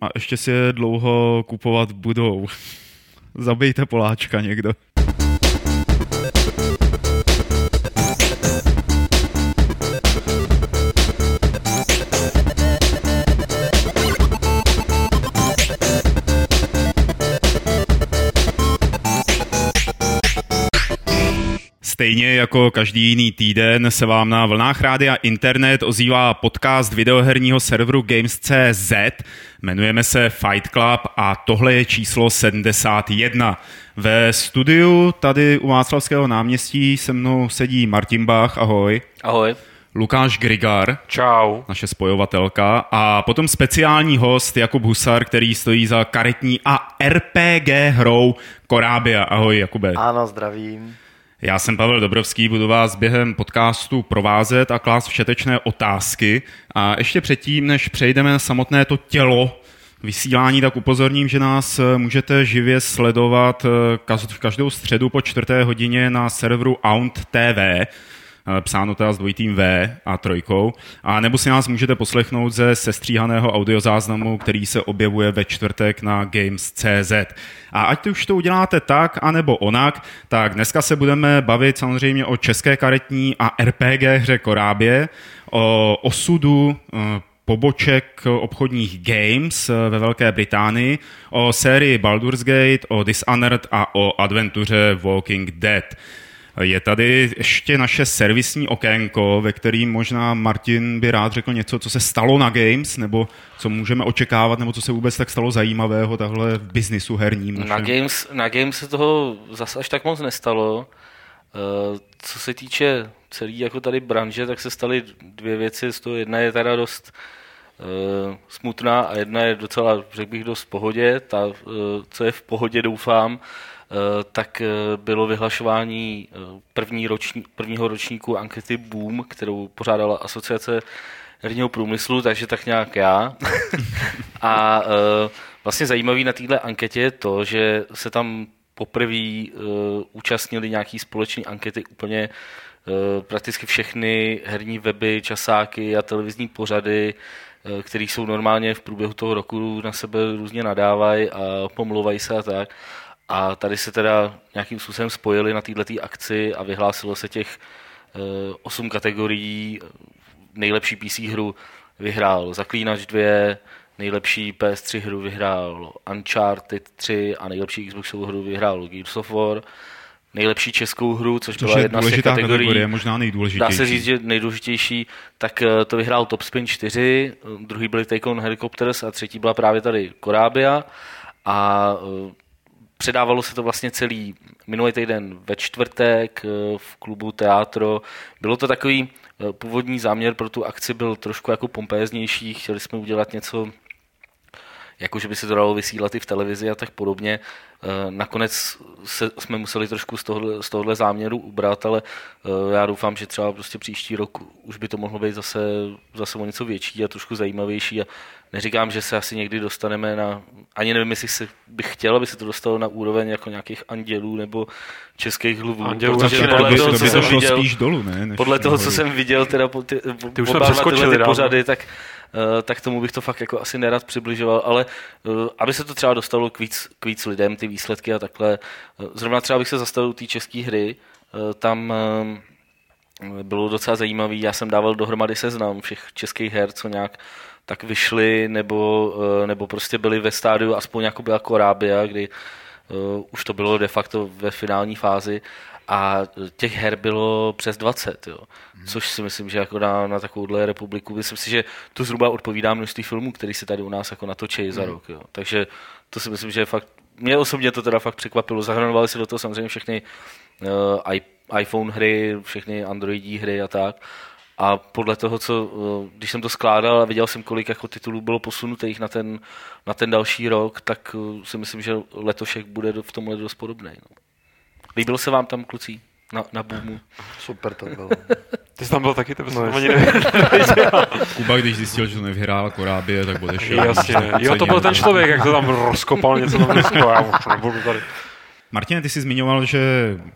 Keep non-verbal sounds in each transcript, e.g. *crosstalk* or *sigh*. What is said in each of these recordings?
A ještě si je dlouho kupovat budou. *laughs* Zabijte Poláčka někdo. Stejně jako každý jiný týden se vám na vlnách rádia internet ozývá podcast videoherního serveru Games.cz. Jmenujeme se Fight Club a tohle je číslo 71. Ve studiu tady u Václavského náměstí se mnou sedí Martin Bach, ahoj. Ahoj. Lukáš Grigar. Čau. Naše spojovatelka. A potom speciální host Jakub Husar, který stojí za karetní a RPG hrou Korábia. Ahoj, Jakube. Ano, zdravím. Já jsem Pavel Dobrovský, budu vás během podcastu provázet a klást všetečné otázky. A ještě předtím, než přejdeme na samotné to tělo vysílání, tak upozorním, že nás eh, můžete živě sledovat eh, každou středu po čtvrté hodině na serveru Aunt TV psáno teda s dvojitým V a trojkou, a nebo si nás můžete poslechnout ze sestříhaného audiozáznamu, který se objevuje ve čtvrtek na Games.cz. A ať už to uděláte tak, anebo onak, tak dneska se budeme bavit samozřejmě o české karetní a RPG hře Korábě, o osudu eh, poboček obchodních games eh, ve Velké Británii, o sérii Baldur's Gate, o Dishonored a o adventuře Walking Dead. Je tady ještě naše servisní okénko, ve kterým možná Martin by rád řekl něco, co se stalo na Games, nebo co můžeme očekávat, nebo co se vůbec tak stalo zajímavého tahle v biznisu herním. Na Games, na Games se toho zase až tak moc nestalo. Eh, co se týče celý jako tady branže, tak se staly dvě věci. Z toho jedna je teda dost uh, smutná a jedna je docela, řekl bych, dost v pohodě. Ta, uh, co je v pohodě, doufám, tak eh, bylo vyhlašování eh, první roční, prvního ročníku ankety Boom, kterou pořádala asociace herního průmyslu, takže tak nějak já. a vlastně zajímavý na této anketě je to, že se tam poprvé účastnili nějaký společný ankety úplně prakticky všechny herní weby, časáky a televizní pořady, které jsou normálně v průběhu toho roku na sebe různě nadávají a pomluvají se a tak. A tady se teda nějakým způsobem spojili na této akci a vyhlásilo se těch uh, osm kategorií. Nejlepší PC hru vyhrál Zaklínač 2, nejlepší PS3 hru vyhrál Uncharted 3 a nejlepší Xboxovou hru vyhrál Gears of War. Nejlepší českou hru, což, což byla jedna z těch kategorií, kategorie, možná nejdůležitější. Dá se říct, že nejdůležitější, tak eh, to vyhrál Top Spin 4, druhý byly Take On Helicopters a třetí byla právě tady Korábia. A eh, Předávalo se to vlastně celý minulý týden ve čtvrtek eh, v klubu Teatro. Bylo to takový eh, původní záměr pro tu akci byl trošku jako pompéznější. Chtěli jsme udělat něco jako že by se to dalo vysílat i v televizi a tak podobně. Eh, nakonec se, jsme museli trošku z tohohle, z tohohle záměru ubrat, ale já doufám, že třeba prostě příští rok už by to mohlo být zase, zase o něco větší a trošku zajímavější a neříkám, že se asi někdy dostaneme na, ani nevím, jestli se bych chtěl, aby se to dostalo na úroveň jako nějakých andělů nebo českých hlubů. Andělů protože podle toho, co jsem viděl, spíš dolů, ne? Než podle toho, co jsem viděl, teda po ty, ty už oba tyhle ty pořady, tak, uh, tak tomu bych to fakt jako asi nerad přibližoval, ale uh, aby se to třeba dostalo k víc, k víc lidem, ty výsledky a takhle. Uh, zrovna třeba bych se zastavil té české hry, tam bylo docela zajímavý, já jsem dával dohromady seznam všech českých her, co nějak tak vyšli nebo, eh, nebo prostě byli ve stádiu, aspoň jako byla Korábia, kdy uh, už to bylo de facto ve finální fázi a těch her bylo přes 20, jo. Hmm. což si myslím, že jako na, na takovouhle republiku, myslím si, že to zhruba odpovídá množství filmů, který se tady u nás jako natočí za hmm. rok. Jo. Takže to si myslím, že je fakt, mě osobně to teda fakt překvapilo. Zahrnovali se do toho samozřejmě všechny uh, iPhone hry, všechny Androidí hry a tak. A podle toho, co, eh, když jsem to skládal a viděl jsem, kolik jako titulů bylo posunutých na ten, na ten další rok, tak eh, si myslím, že letošek bude v tomhle dost podobný. No. Líbilo se vám tam, kluci? Na, na boomu. Super to bylo. Ty jsi tam byl taky, to no, ani *laughs* Kuba, když zjistil, že to nevyhrál Korábě, tak odešel. Jasně, jo, to byl ten člověk, jak to tam rozkopal něco tam dneska, já už nebudu tady. Martine, ty jsi zmiňoval, že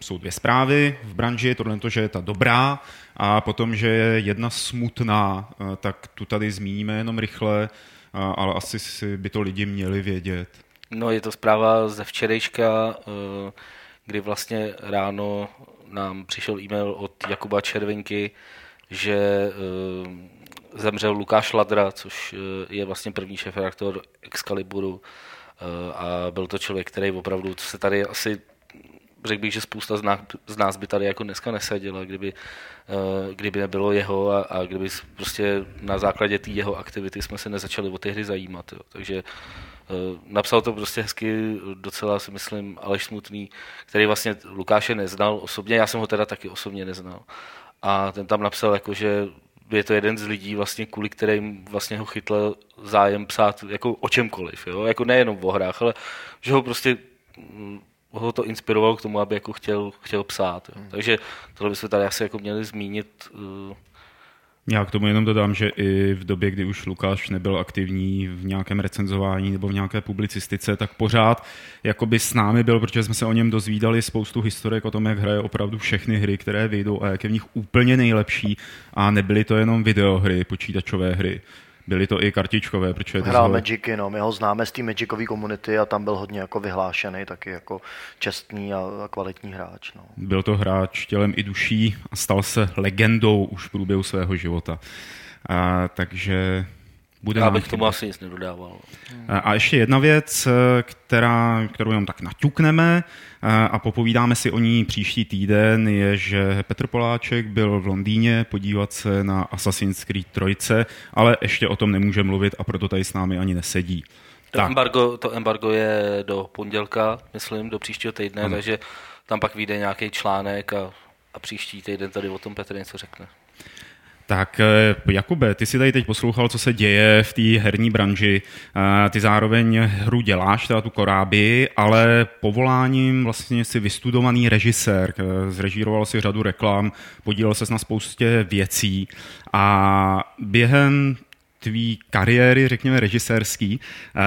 jsou dvě zprávy v branži, tohle to, že je ta dobrá a potom, že je jedna smutná, eh, tak tu tady zmíníme jenom rychle. a, ale asi si by to lidi měli vědět. No, je to zpráva ze včerejška, eh, kdy vlastně ráno nám přišel e-mail od Jakuba Červenky, že eh, zemřel Lukáš Ladra, což eh, je vlastně první šéf-redaktor Excaliburu a byl to člověk, který opravdu, co se tady asi řekl bych, že spousta z nás, z nás by tady jako dneska neseděla, kdyby, kdyby nebylo jeho a, a kdyby prostě na základě té jeho aktivity jsme se nezačali o ty hry zajímat. Jo. Takže Eh, napsal to prostě hezky, docela si myslím, Aleš Smutný, který vlastně Lukáše neznal osobně, já jsem ho teda taky osobně neznal. A ten tam napsal, jako, že je to jeden z lidí, vlastně, kvůli kterým vlastně ho chytl zájem psát jako o čemkoliv. Jo? Jako nejenom o hrách, ale že ho prostě mm, ho to inspirovalo k tomu, aby jako chtěl, chtěl psát. Jo? Hmm. Takže tohle bychom tady asi jako měli zmínit uh, já k tomu jenom dodám, že i v době, kdy už Lukáš nebyl aktivní v nějakém recenzování nebo v nějaké publicistice, tak pořád jakoby s námi byl, protože jsme se o něm dozvídali spoustu historiek o tom, jak hraje opravdu všechny hry, které vyjdou a jak je v nich úplně nejlepší. A nebyly to jenom videohry, počítačové hry byly to i kartičkové, protože... Hrál zho... Magicy, no, my ho známe z té Magicové komunity a tam byl hodně jako vyhlášený, taky jako čestný a kvalitní hráč. No. Byl to hráč tělem i duší a stal se legendou už v průběhu svého života. A, takže bude Já bych tomu asi nic nedodával. A ještě jedna věc, která, kterou jenom tak naťukneme a popovídáme si o ní příští týden, je, že Petr Poláček byl v Londýně podívat se na Assassin's Creed 3, ale ještě o tom nemůže mluvit a proto tady s námi ani nesedí. To, embargo, to embargo je do pondělka, myslím, do příštího týdne, ano. takže tam pak vyjde nějaký článek a, a příští týden tady o tom Petr něco řekne. Tak eh, Jakube, ty si tady teď poslouchal, co se děje v té herní branži. Eh, ty zároveň hru děláš, teda tu koráby, ale povoláním vlastně si vystudovaný režisér. Eh, zrežíroval si řadu reklam, podílel se na spoustě věcí a během tvý kariéry, řekněme režisérský, eh,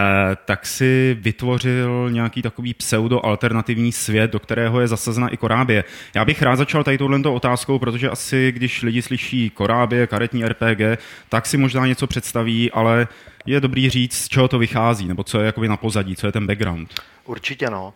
tak si vytvořil nějaký takový pseudo-alternativní svět, do kterého je zasazena i Korábě. Já bych rád začal tady touhle otázkou, protože asi když lidi slyší Korábě, karetní RPG, tak si možná něco představí, ale je dobrý říct, z čeho to vychází, nebo co je jakoby na pozadí, co je ten background. Určitě no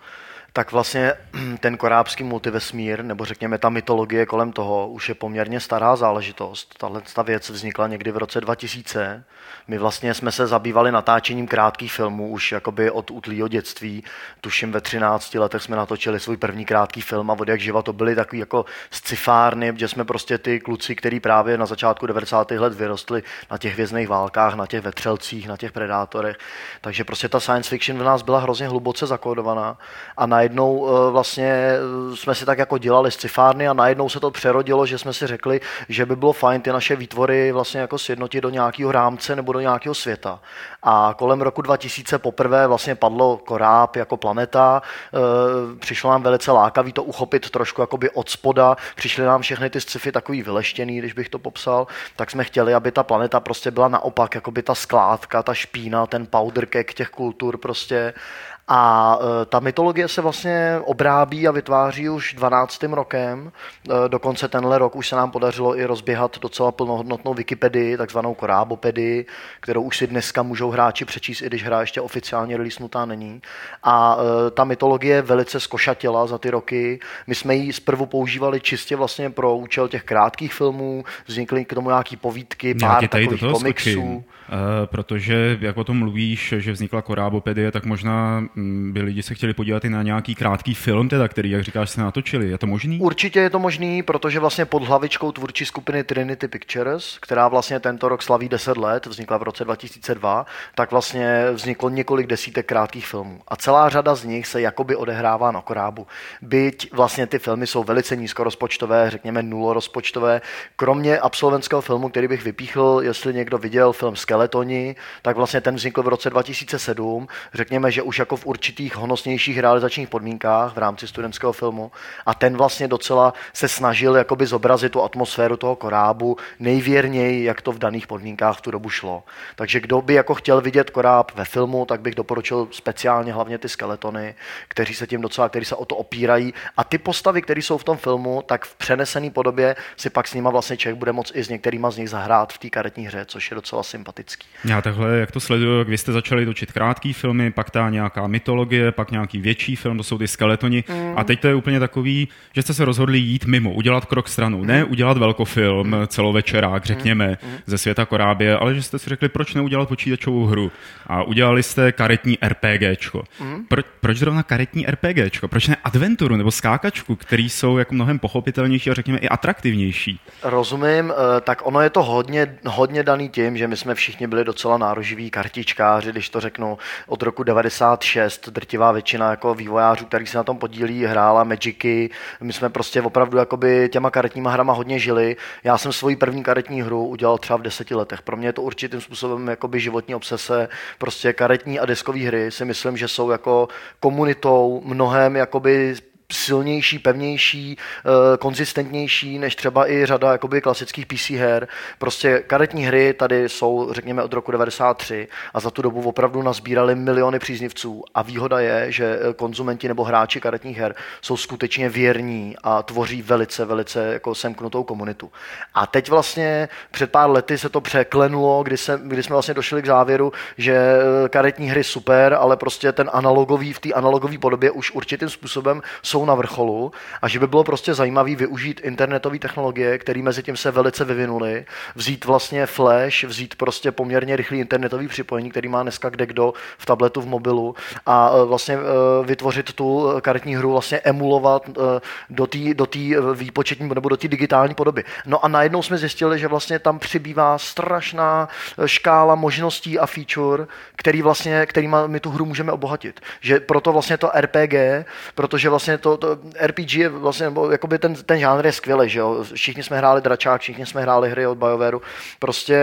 tak vlastně *clears throat* ten korábský multivesmír, nebo řekněme ta mytologie kolem toho, už je poměrně stará záležitost. Tahle ta věc vznikla někdy v roce 2000. My vlastně jsme se zabývali natáčením krátkých filmů už jakoby od útlýho dětství. Tuším ve 13 letech jsme natočili svůj první krátký film a od jak živa to byly takový jako scifárny, že jsme prostě ty kluci, který právě na začátku 90. let vyrostli na těch vězných válkách, na těch vetřelcích, na těch predátorech. Takže prostě ta science fiction v nás byla hrozně hluboce zakódovaná a na najednou eh, vlastně eh, jsme si tak jako dělali scifárny a najednou se to přerodilo, že jsme si řekli, že by bylo fajn ty naše výtvory vlastně jako sjednotit do nějakého rámce nebo do nějakého světa. A kolem roku 2000 poprvé vlastně padlo koráb jako planeta, eh, přišlo nám velice lákavý to uchopit trošku jakoby od spoda, přišly nám všechny ty sci-fi takový vyleštěný, když bych to popsal, tak jsme chtěli, aby ta planeta prostě byla naopak, jakoby ta skládka, ta špína, ten powder cake těch kultur prostě a e, ta mytologie se vlastně obrábí a vytváří už 12. rokem. E, dokonce tenhle rok už se nám podařilo i rozběhat docela plnohodnotnou Wikipedii, takzvanou korábopedii, kterou už si dneska můžou hráči přečíst, i když hra ještě oficiálně releasenutá není. A e, ta mytologie velice skošatila za ty roky. My jsme ji zprvu používali čistě vlastně pro účel těch krátkých filmů, vznikly k tomu nějaký povídky, pár takových komiksů. Skočím, protože jak o tom mluvíš, že vznikla korábopedie, tak možná Mm, by lidi se chtěli podívat i na nějaký krátký film, teda, který, jak říkáš, se natočili. Je to možný? Určitě je to možný, protože vlastně pod hlavičkou tvůrčí skupiny Trinity Pictures, která vlastně tento rok slaví 10 let, vznikla v roce 2002, tak vlastně vzniklo několik desítek krátkých filmů. A celá řada z nich se jakoby odehrává na Korábu. Byť vlastně ty filmy jsou velice nízkorozpočtové, řekněme nulorozpočtové. Kromě absolventského filmu, který bych vypíchl, jestli někdo viděl film Skeletoni, tak vlastně ten vznikl v roce 2007. Řekněme, že už jako v určitých honosnějších realizačních podmínkách v rámci studentského filmu a ten vlastně docela se snažil jakoby zobrazit tu atmosféru toho korábu nejvěrněji, jak to v daných podmínkách v tu dobu šlo. Takže kdo by jako chtěl vidět koráb ve filmu, tak bych doporučil speciálně hlavně ty skeletony, kteří se tím docela, kteří se o to opírají a ty postavy, které jsou v tom filmu, tak v přenesené podobě si pak s nima vlastně člověk bude moct i s některýma z nich zahrát v té karetní hře, což je docela sympatický. Já takhle, jak to sleduju, jak vy jste začali točit krátký filmy, pak ta nějaká mytologie, pak nějaký větší film, to jsou ty skeletoni. Mm. A teď to je úplně takový, že jste se rozhodli jít mimo, udělat krok stranu. Mm. Ne udělat velkofilm, mm. celovečerák, řekněme, mm. ze světa Korábě, ale že jste si řekli, proč neudělat počítačovou hru. A udělali jste karetní RPGčko. Mm. Pro, proč zrovna karetní RPGčko? Proč ne adventuru nebo skákačku, který jsou jako mnohem pochopitelnější a řekněme i atraktivnější? Rozumím, eh, tak ono je to hodně, hodně daný tím, že my jsme všichni byli docela nároživí kartičkáři, když to řeknu, od roku 96 drtivá většina jako vývojářů, který se na tom podílí, hrála Magicy. My jsme prostě opravdu jakoby těma karetníma hrama hodně žili. Já jsem svoji první karetní hru udělal třeba v deseti letech. Pro mě je to určitým způsobem jakoby životní obsese. Prostě karetní a deskové hry si myslím, že jsou jako komunitou mnohem jakoby silnější, pevnější, eh, konzistentnější než třeba i řada jakoby klasických PC her. Prostě karetní hry tady jsou, řekněme, od roku 93 a za tu dobu opravdu nazbírali miliony příznivců a výhoda je, že eh, konzumenti nebo hráči karetních her jsou skutečně věrní a tvoří velice, velice jako semknutou komunitu. A teď vlastně před pár lety se to překlenulo, kdy, se, kdy jsme vlastně došli k závěru, že eh, karetní hry super, ale prostě ten analogový, v té analogové podobě už určitým způsobem jsou jsou na vrcholu a že by bylo prostě zajímavé využít internetové technologie, které mezi tím se velice vyvinuly, vzít vlastně flash, vzít prostě poměrně rychlý internetový připojení, který má dneska kde kdo v tabletu, v mobilu a e, vlastně e, vytvořit tu karetní hru, vlastně emulovat e, do té do výpočetní nebo do té digitální podoby. No a najednou jsme zjistili, že vlastně tam přibývá strašná škála možností a feature, který vlastně, kterýma my tu hru můžeme obohatit. Že proto vlastně to RPG, protože vlastně to to, to RPG je vlastně, nebo jakoby ten, ten žánr je skvělý, že jo? Všichni jsme hráli dračák, všichni jsme hráli hry od BioWareu. Prostě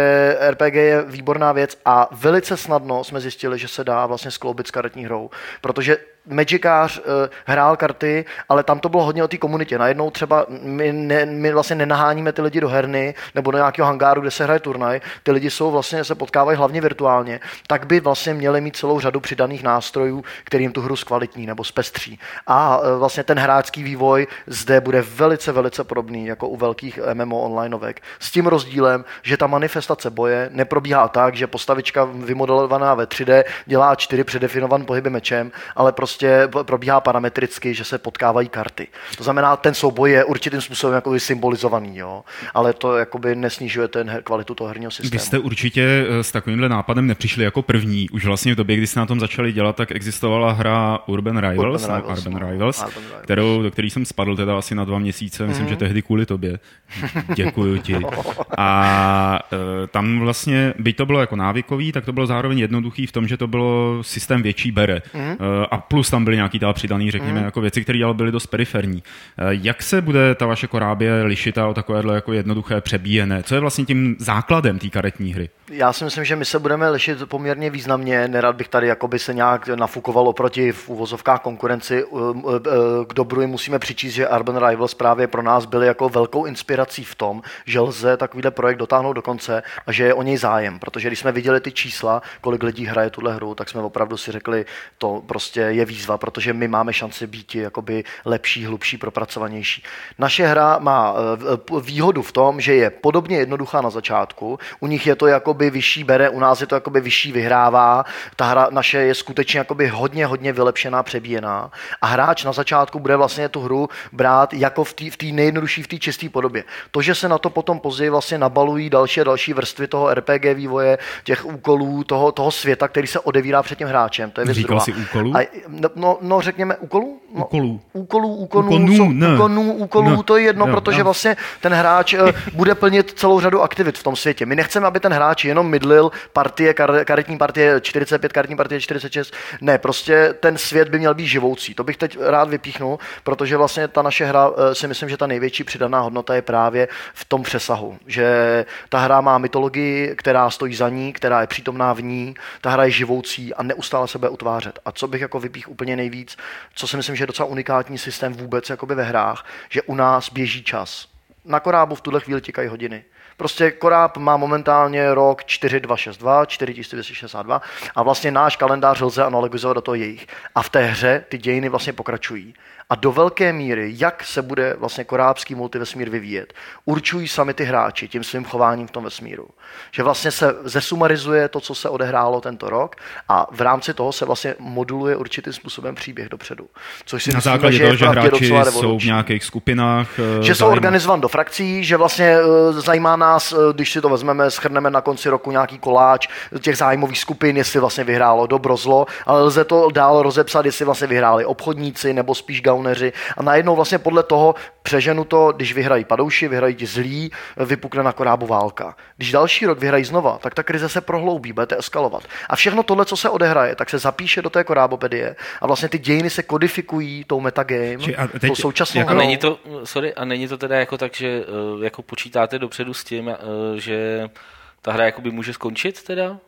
RPG je výborná věc a velice snadno jsme zjistili, že se dá vlastně skloubit s karetní hrou, protože Magicář uh, hrál karty, ale tam to bylo hodně o té komunitě. Najednou třeba my, ne, my vlastně nenaháníme ty lidi do herny nebo do nějakého hangáru, kde se hraje turnaj. Ty lidi jsou vlastně se potkávají hlavně virtuálně. Tak by vlastně měli mít celou řadu přidaných nástrojů, kterým tu hru zkvalitní nebo zpestří. A uh, vlastně ten hráčský vývoj zde bude velice, velice podobný jako u velkých MMO onlineovek. S tím rozdílem, že ta manifestace boje neprobíhá tak, že postavička vymodelovaná ve 3D dělá čtyři předefinované pohyby mečem, ale prostě prostě probíhá parametricky, že se potkávají karty. To znamená, ten souboj je určitým způsobem jakoby symbolizovaný, jo? ale to jakoby nesnižuje ten her, kvalitu toho herního systému. Vy jste určitě eh, s takovýmhle nápadem nepřišli jako první. Už vlastně v době, kdy jste na tom začali dělat, tak existovala hra Urban Rivals, Urban Rivals, Urban no. Rivals, Urban Rivals. Kterou, do který jsem spadl teda asi na dva měsíce, myslím, mm-hmm. že tehdy kvůli tobě. *laughs* Děkuji ti. A e, tam vlastně, byť to bylo jako návykový, tak to bylo zároveň jednoduchý v tom, že to bylo systém větší bere. Mm-hmm. A plus plus tam byly nějaký přidaný, řekněme, mm. jako věci, které ale byly dost periferní. Eh, jak se bude ta vaše korábě lišit o takovéhle jako jednoduché přebíjené? Co je vlastně tím základem té karetní hry? Já si myslím, že my se budeme lišit poměrně významně. Nerad bych tady jakoby se nějak nafukoval oproti v uvozovkách konkurenci. K dobru musíme přičíst, že Urban Rivals právě pro nás byly jako velkou inspirací v tom, že lze takovýhle projekt dotáhnout do konce a že je o něj zájem. Protože když jsme viděli ty čísla, kolik lidí hraje tuhle hru, tak jsme opravdu si řekli, to prostě je výzva, protože my máme šanci být jakoby lepší, hlubší, propracovanější. Naše hra má eh, výhodu v tom, že je podobně jednoduchá na začátku. U nich je to jakoby vyšší bere, u nás je to jakoby vyšší vyhrává. Ta hra naše je skutečně jakoby hodně, hodně vylepšená, přebíjená. A hráč na začátku bude vlastně tu hru brát jako v té v nejjednodušší, v té čisté podobě. To, že se na to potom později vlastně nabalují další a další vrstvy toho RPG vývoje, těch úkolů, toho, toho světa, který se odevírá před tím hráčem. To je věc Říkal si úkolů? A no, no, no řekněme úkolů? No, Úkolů. Úkolů, úkonů, Úkonů, jsou, ne. úkonů, úkolů, Ne. to je jedno, Jo, protože jo. vlastně ten hráč eh, bude plnit celou řadu aktivit v tom světě. My nechceme, aby ten hráč jenom mydlil partie, kar, karetní partie 45, karetní partie 46. Ne, prostě ten svět by měl být živoucí. To bych teď rád vypíchnul, protože vlastně ta naše hra eh, si myslím, že ta největší přidaná hodnota je právě v tom přesahu. Že ta hra má mytologii, která stojí za ní, která je přítomná v ní, ta hra je živoucí a neustále se bude utvářet. A co bych jako vypích úplně nejvíc, co si myslím, že je docela unikátní systém vůbec jakoby ve hrách, že u nás běží čas. Na korábu v tuhle chvíli tikají hodiny. Prostě koráb má momentálně rok 4262, 4262 a vlastně náš kalendář lze analogizovat do toho jejich. A v té hře ty dějiny vlastně pokračují. A do velké míry, jak se bude vlastně korábský multivesmír vyvíjet, určují sami ty hráči tím svým chováním v tom vesmíru. Že vlastně se zesumarizuje to, co se odehrálo tento rok a v rámci toho se vlastně moduluje určitým způsobem příběh dopředu. Což si Na myslíme, základě je toho, že hráči jsou v nějakých skupinách. eh, že jsou zájmu. organizovaní do frakcí, že vlastně eh, zajímá nás, eh, když si to vezmeme, schrneme na konci roku nějaký koláč těch zájmových skupin, jestli vlastně vyhrálo dobro, zlo, ale lze to dál rozepsat, jestli vlastně vyhráli obchodníci nebo spíš gauneři a najednou vlastně podle toho přeženu to, když vyhrají padouši, vyhrají ti zlí, vypukne na korábu válka. Když další rok vyhrají znova, tak ta krize se prohloubí, budete eskalovat. A všechno tohle, co se odehraje, tak se zapíše do té korábopedie a vlastně ty dějiny se kodifikují tou metagame, Či a teď tou současnou jako A hrou. není to, sorry, a není to teda jako tak, že eh, jako počítáte dopředu s tím, eh, že ta hra jakoby může skončit teda?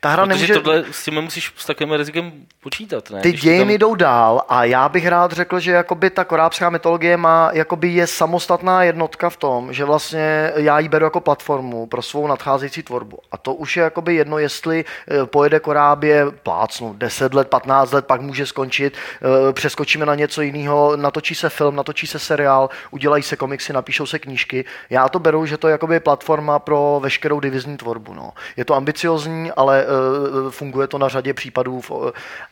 Ta hra Protože nemůže... tohle s tím musíš s takovým rizikem počítat, ne? Ty Když dějiny tam- jdou dál a já bych rád řekl, že jakoby ta korábská mytologie má, jakoby je samostatná jednotka v tom, že vlastně já ji beru jako platformu pro svou nadcházející tvorbu. A to už je jakoby jedno, jestli eh, pojede korábě plácnu 10 let, 15 let, pak může skončit, eh, přeskočíme na něco jiného, natočí se film, natočí se seriál, udělají se komiksy, napíšou se knížky. Já to beru, že to je jakoby platforma pro veškerou divizní tvorbu. No. Je to ambiciozní, ale eh, funguje to na řadě případů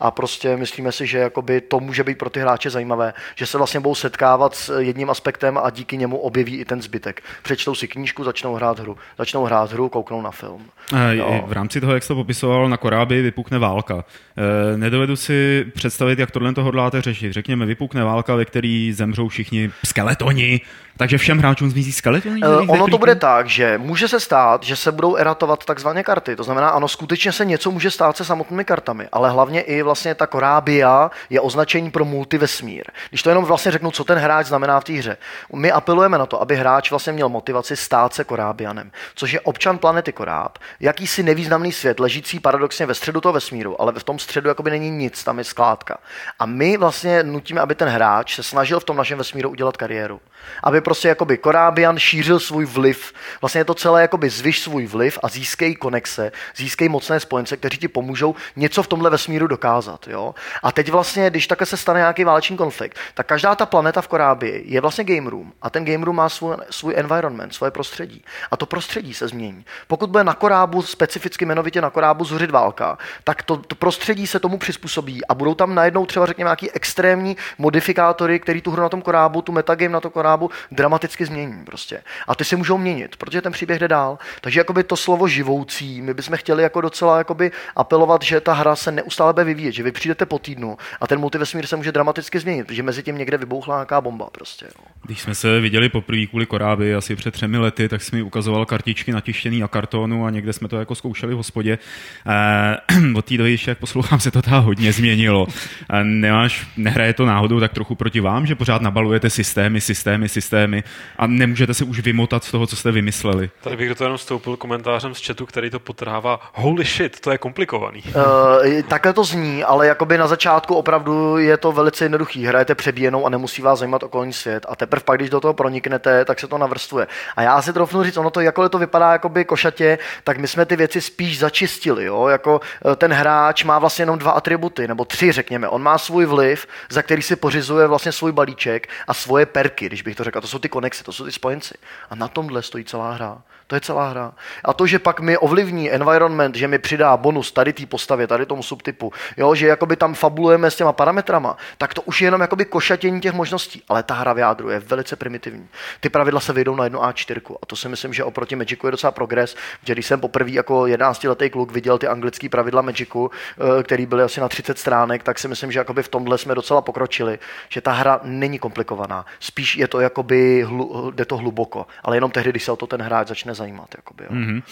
a prostě myslíme si, že jakoby to může být pro ty hráče zajímavé, že se vlastně budou setkávat s jedním aspektem a díky němu objeví i ten zbytek. Přečtou si knížku, začnou hrát hru. Začnou hrát hru, kouknou na film. Eh, Jo. V rámci toho, jak jsi to popisoval, na Korábi vypukne válka. Eh, Nedovedu si představit, jak tohle to hodláte řešit. Řekněme, vypukne válka, ve který zemřou všichni skeletoni, takže všem hráčům zmizí skeletoni? Eh, ze Ono to bude tak, že může se stát, že se budou eratovat takzvané karty. To znamená, ano, skutečně se něco může stát se samotnými kartami, ale hlavně i vlastně ta Korábia je označení pro multivesmír. Když to jenom vlastně řeknu, co ten hráč znamená v té hře. My apelujeme na to, aby hráč vlastně měl motivaci stát se Korábianem, což je občan planety Koráb, jakýsi nevýznamný svět, ležící paradoxně ve středu toho vesmíru, ale v tom středu jakoby není nic, tam je skládka. A my vlastně nutíme, aby ten hráč se snažil v tom našem vesmíru udělat kariéru. Aby prostě jakoby Korábian šířil svůj vliv. Vlastně je to celé jakoby zvyš svůj vliv a získej konexe, získej mocné spojence, kteří ti pomůžou něco v tomhle vesmíru dokázat. Jo? A teď vlastně, když také se stane nějaký válečný konflikt, tak každá ta planeta v Korábii je vlastně game room a ten game room má svůj, svůj environment, svoje prostředí. A to prostředí se změní. Pokud bude na Korábu, specificky jmenovitě na Korábu zuřit válka, tak to, to prostředí se tomu přizpůsobí a budou tam najednou třeba řekněme nějaký extrémní modifikátory, který tu hru na tom Korábu, tu metagame na tom Korábu dramaticky změní prostě. A ty se můžou měnit, protože ten příběh jde dál. Takže jakoby to slovo živoucí, my bychom chtěli jako docela jakoby apelovat, že ta hra se neustále bude vyvíjet, že vy přijdete po týdnu a ten multivesmír se může dramaticky změnit, protože mezi tím někde vybouchla nějaká bomba prostě. Jo. Když jsme se viděli poprvé kvůli Koráby asi před třemi lety, tak jsi mi ukazoval kartičky natištěný na kartonu a někde jsme to jako zkoušeli v hospodě. Eh, *clears throat* od té doby, jak poslouchám, se to teda hodně změnilo. Eh, nemáš, nehraje to náhodou tak trochu proti vám, že pořád nabalujete systémy, systémy, systémy a nemůžete se už vymotat z toho, co jste vymysleli. Tady bych do toho jenom vstoupil komentářem z chatu, který to potrhává. Holy shit, to je komplikovaný. Uh, takhle to zní, ale jakoby na začátku opravdu je to velice jednoduchý. Hrajete přebíjenou a nemusí vás zajímat okolní svět. A teprve pak, když do toho proniknete, tak se to navrstvuje. A já si trofnu říct, ono to, jakkoliv to vypadá jakoby košatě, tak my jsme ty věci spíš začistili. Jo? Jako eh, ten hráč má vlastně jenom dva atributy, nebo tři, řekněme. On má svůj vliv, za který si pořizuje vlastně svůj balíček a svoje perky, když bych to řekl. To jsou ty konexe, to jsou ty spojenci. A na tomhle stojí celá hra. To je celá hra. A to, že pak mi ovlivní environment, že mi přidá bonus tady té postavě, tady tomu subtypu, jo, že jakoby tam fabulujeme s těma parametrama, tak to už je jenom jakoby košatění těch možností. Ale ta hra v jádru je velice primitivní. Ty pravidla se vyjdou na jednu A4 a to si myslím, že oproti Magicu je docela progres, že když jsem poprvé jako 11 letý kluk viděl ty anglické pravidla Magicu, eh, které byly asi na 30 stránek, tak si myslím, že jakoby v tomhle jsme docela pokročili, že ta hra není komplikovaná. Spíš je to jakoby, hlu, jde to hluboko, ale jenom tehdy, když se o to ten hráč začne zajímat. Jakoby, jo. Mm-hmm.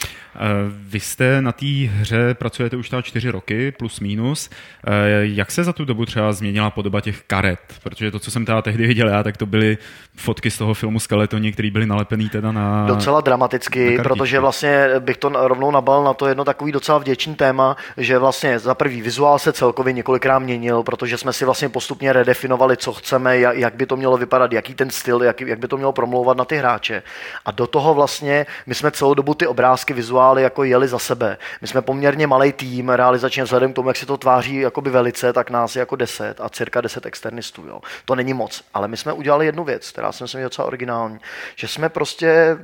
Vy jste na té hře pracujete už třeba čtyři roky, plus minus. Eh, jak se za tu dobu třeba změnila podoba těch karet? Protože to, co jsem teda tehdy viděl já, tak to byly fotky z toho filmu Skeletoni, které byly nalepený teda na Docela dramaticky, na protože vlastně bych to rovnou nabal na to jedno takový docela vděčný téma, že vlastně za prvý vizuál se celkově několikrát měnil, protože jsme si vlastně postupně redefinovali, co chceme, jak by to mělo vypadat, jaký ten styl, jak, jak by to mělo promlouvat na ty hráče. A do toho vlastně my jsme celou dobu ty obrázky, vizuály jako jeli za sebe. My jsme poměrně malý tým, realizačně vzhledem k tomu, jak se to tváří jakoby velice, tak nás je jako 10 a cirka 10 externistů. Jo. To není moc, ale my jsme udělali jednu věc, která si myslím docela originální, že jsme prostě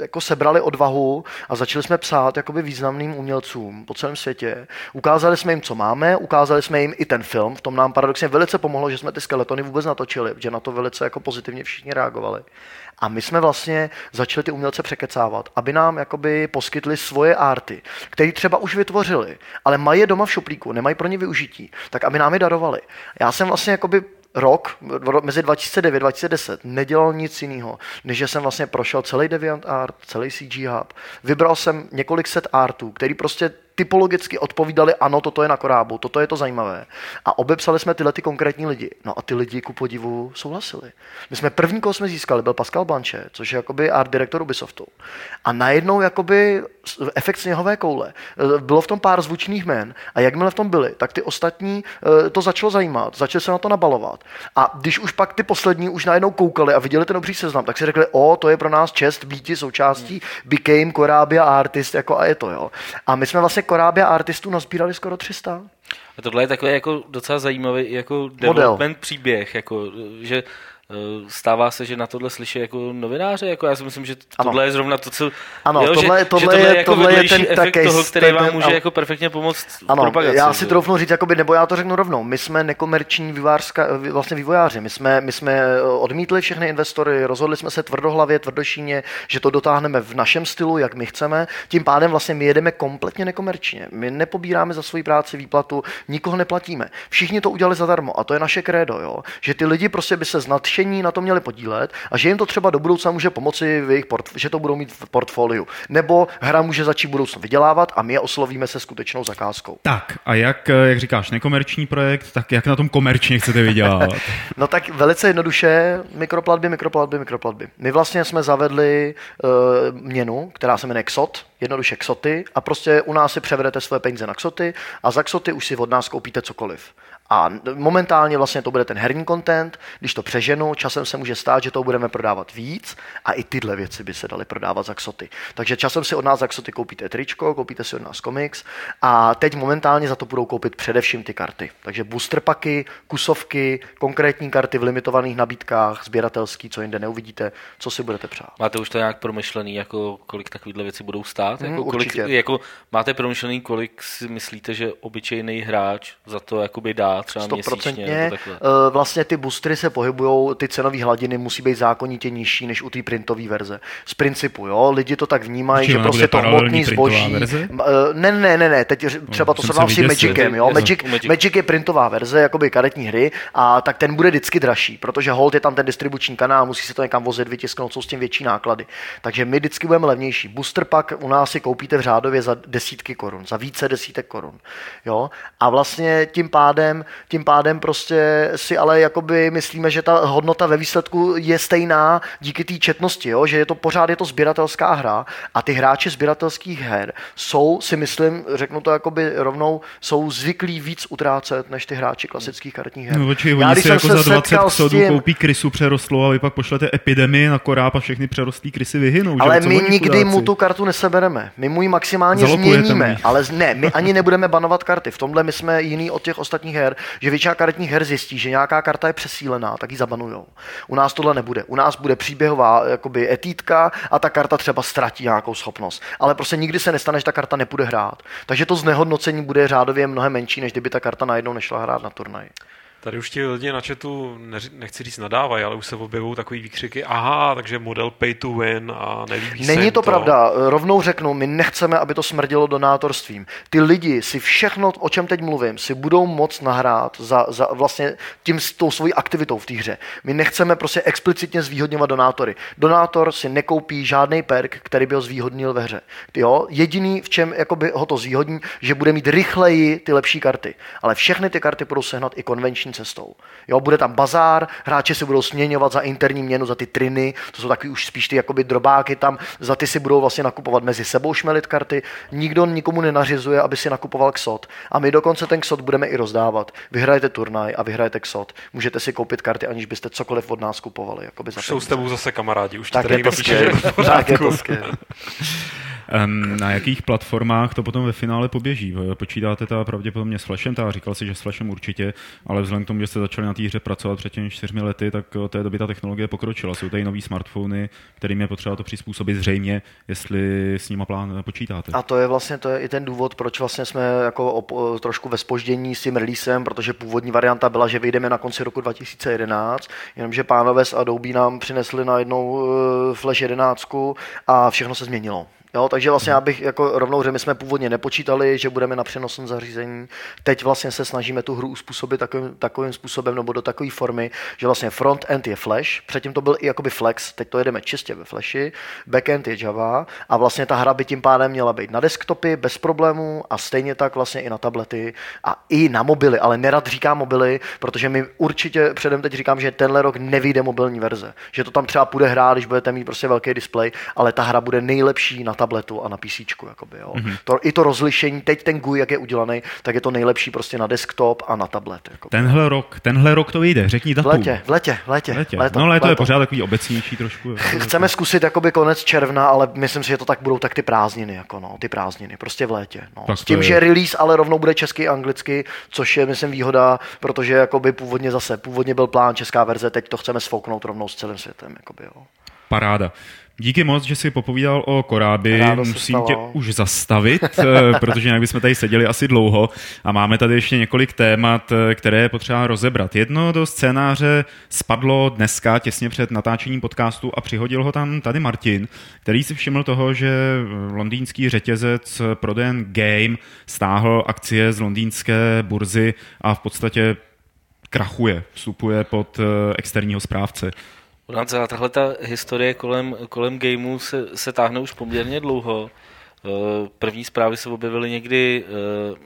jako sebrali odvahu a začali jsme psát jakoby významným umělcům po celém světě. Ukázali jsme jim, co máme, ukázali jsme jim i ten film. V tom nám paradoxně velice pomohlo, že jsme ty skeletony vůbec natočili, že na to velice jako pozitivně všichni reagovali. A my jsme vlastně začali ty umělce překecávat, aby nám jakoby poskytli svoje arty, které třeba už vytvořili, ale mají je doma v šuplíku, nemají pro ně využití, tak aby nám je darovali. Já jsem vlastně jakoby rok, mezi 2009 a 2010, nedělal nic jiného, než že jsem vlastně prošel celý DeviantArt, celý CG Hub. Vybral jsem několik set artů, který prostě typologicky odpovídali, ano, toto je na korábu, toto je to zajímavé. A obepsali jsme tyhle ty konkrétní lidi. No a ty lidi ku podivu souhlasili. My jsme první, koho jsme získali, byl Pascal Blanche, což je jakoby art direktor Ubisoftu. A najednou jakoby efekt sněhové koule. Bylo v tom pár zvučných jmen a jakmile v tom byli, tak ty ostatní eh, to začalo zajímat, začali se na to nabalovat. A když už pak ty poslední už najednou koukali a viděli ten obří seznam, tak si řekli, o, to je pro nás čest být součástí Became Corábia Artist, jako a je to, jo. A my jsme vlastně Korábia artistů nazbírali skoro 300. A tohle je takový jako docela zajímavý jako development Model. příběh, jako, že stává se, že na tohle slyší jako novináře? Jako já si myslím, že tohle ano. je zrovna to, co... Ano, jo, tohle, že, tohle, že tohle je, jako tohle je ten efekt case, toho, který ten, vám může ano. jako perfektně pomoct ano, propagaci. já si troufnu říct, jakoby, nebo já to řeknu rovnou, my jsme nekomerční vývářská, vlastně vývojáři, my jsme, my jsme eh, odmítli všechny investory, rozhodli jsme se tvrdohlavě, tvrdošíně, že to dotáhneme v našem stylu, jak my chceme, tím pádem vlastně my jedeme kompletně nekomerčně. My nepobíráme za svoji práci výplatu, nikoho neplatíme. Všichni to udělali zadarmo a to je naše krédo, jo? že ty lidi prostě by se z nadšení na to měli podílet a že jim to třeba do budoucna může pomoci, v jejich port, že to budou mít v portfoliu. Nebo hra může začít budoucnu vydělávat a my je oslovíme se skutečnou zakázkou. Tak a jak, jak říkáš, nekomerční projekt, tak jak na tom komerčně chcete vydělávat? *laughs* no tak velice jednoduše, mikroplatby, mikroplatby, mikroplatby. My vlastně jsme zavedli uh, měnu, která se jmenuje XOT, jednoduše XOTy a prostě u nás si převedete své peníze na XOTy a za XOTy už si od nás koupíte cokoliv. A momentálně vlastně to bude ten herní content, když to přeženu, časem se může stát, že to budeme prodávat víc a i tyhle věci by se daly prodávat za xoty. Takže časem si od nás za xoty koupíte tričko, koupíte si od nás komiks a teď momentálně za to budou koupit především ty karty. Takže booster paky, kusovky, konkrétní karty v limitovaných nabídkách, sběratelský, co jinde neuvidíte, co si budete přát. Máte už to nějak promyšlený, jako kolik takovýhle věci budou stát? Mm, jako, kolik, jako, máte promyšlený, kolik si myslíte, že obyčejný hráč za to jakoby dá třeba 100%. měsíčně? Eh, vlastně ty boostry se pohybují, ty cenové hladiny musí být zákonitě nižší než u té printové verze. Z principu, jo, lidi to tak vnímají, že prostě to hmotný zboží. Verze? Eh, ne, ne, ne, ne, teď no, třeba to srovnám s tím Magicem, jo. Magic, Magic. Magic je printová verze, jakoby karetní hry, a tak ten bude vždycky dražší, protože hold je tam ten distribuční kanál, musí se to někam vozit, vytisknout, jsou s tím větší náklady. Takže my vždycky budeme levnější. Booster pak u nás si koupíte v řádově za desítky korun, za více desítek korun. Jo? A vlastně tím pádem tím pádem prostě si ale jakoby myslíme, že ta hodnota ve výsledku je stejná díky té četnosti, jo? že je to pořád je to sběratelská hra a ty hráči sběratelských her jsou, si myslím, řeknu to jakoby rovnou, jsou zvyklí víc utrácet než ty hráči klasických karetních her. No, či, oni Já, si jako za 20 ksodů tím... koupí krysu přerostlou a vy pak pošlete epidemii na koráb a všechny přerostlý krysy vyhynou. Ale že? my nikdy mu tu kartu nesebereme. My mu ji maximálně Zalokujete změníme, ale ne, my ani nebudeme banovat karty. V tomhle my jsme jiný od těch ostatních her, že většina karetních her zjistí, že nějaká karta je přesílená, tak ji zabanují. Jo. U nás tohle nebude. U nás bude příběhová jakoby etítka a ta karta třeba ztratí nějakou schopnost. Ale prostě nikdy se nestane, že ta karta nebude hrát. Takže to znehodnocení bude řádově mnohem menší, než kdyby ta karta najednou nešla hrát na turnaj. Tady už ti lidi na chatu, nechci říct nadávají, ale už se objevují takový výkřiky, aha, takže model pay to win a nelíbí se Není jim to pravda. Rovnou řeknu, my nechceme, aby to smrdilo donátorstvím. Ty lidi si všechno, o čem teď mluvím, si budou moc nahrát za, za vlastně tím s tou svojí aktivitou v té hře. My nechceme prostě explicitně zvýhodňovat donátory. Donátor si nekoupí žádný perk, který by ho zvýhodnil ve hře. Jo? Jediný, v čem jakoby ho to zvýhodní, že bude mít rychleji ty lepší karty. Ale všechny ty karty budou sehnat i konvenční cestou. Jo? Bude tam bazár, hráči si budou směňovat za interní měnu, za ty triny, to jsou takový už spíš ty jakoby drobáky tam, za ty si budou vlastně nakupovat mezi sebou šmelit karty. Nikdo nikomu nenařizuje, aby si nakupoval ksot. A my dokonce ten ksot budeme i rozdávat. Vyhrajete turnaj a vyhrajete ksot. Můžete si koupit karty, aniž byste cokoliv od nás kupovali. Jakoby za Už jsou s tebou zase kamarádi, už ti Tak je to. Tak je to na jakých platformách to potom ve finále poběží? Počítáte ta pravděpodobně s Flashem, ta říkal si, že s Flashem určitě, ale vzhledem k tomu, že jste začali na té hře pracovat před těmi čtyřmi lety, tak od té doby ta technologie pokročila. Jsou tady nový smartfony, kterým je potřeba to přizpůsobit zřejmě, jestli s nima plán počítáte. A to je vlastně to je i ten důvod, proč vlastně jsme jako op, trošku ve spoždění s tím releasem, protože původní varianta byla, že vyjdeme na konci roku 2011, jenomže pánové z Adobe nám přinesli najednou uh, Flash 11 a všechno se změnilo. Jo, takže vlastně já bych jako rovnou, že my jsme původně nepočítali, že budeme na přenosném zařízení. Teď vlastně se snažíme tu hru uspůsobit takovým, takovým způsobem nebo do takové formy, že vlastně front-end je Flash, předtím to byl i jakoby Flex, teď to jedeme čistě ve Flashi, backend je Java a vlastně ta hra by tím pádem měla být na desktopy bez problémů a stejně tak vlastně i na tablety a i na mobily, ale nerad říkám mobily, protože mi určitě předem teď říkám, že tenhle rok nevyjde mobilní verze, že to tam třeba půjde hrát, když budete mít prostě velký displej, ale ta hra bude nejlepší na tabletu a na PC. Jakoby, jo. Mm-hmm. To, I to rozlišení, teď ten GUI, jak je udělaný, tak je to nejlepší prostě na desktop a na tablet. Jakoby. Tenhle rok, tenhle rok to vyjde, řekni V datum. letě, v letě, v letě. V letě. Léto, no léto, je léto. pořád takový obecnější trošku. *laughs* Chceme zkusit jakoby konec června, ale myslím si, že to tak budou tak ty prázdniny, jako no, ty prázdniny, prostě v létě. No. Tak S tím, je- že release ale rovnou bude česky a anglicky, což je, myslím, výhoda, protože jakoby původně zase, původně byl plán česká verze, teď to chceme sfouknout rovnou s celým světem. Jakoby, jo. Paráda. Díky moc, že jsi popovídal o se Musím tě už zastavit, *laughs* eh, protože jinak bychom tady seděli asi dlouho a máme tady ještě několik témat, eh, které je potřeba rozebrat. Jedno do scénáře spadlo dneska těsně před natáčením podcastu a přihodil ho tam tady Martin, který si všiml toho, že londýnský řetězec Proden Game stáhl akcie z londýnské burzy a v podstatě krachuje, vstupuje pod eh, externího správce. Uránce, tahle ta historie kolem, kolem gameu se, se táhne už poměrně dlouho. Eh, První zprávy se objevily někdy, eh,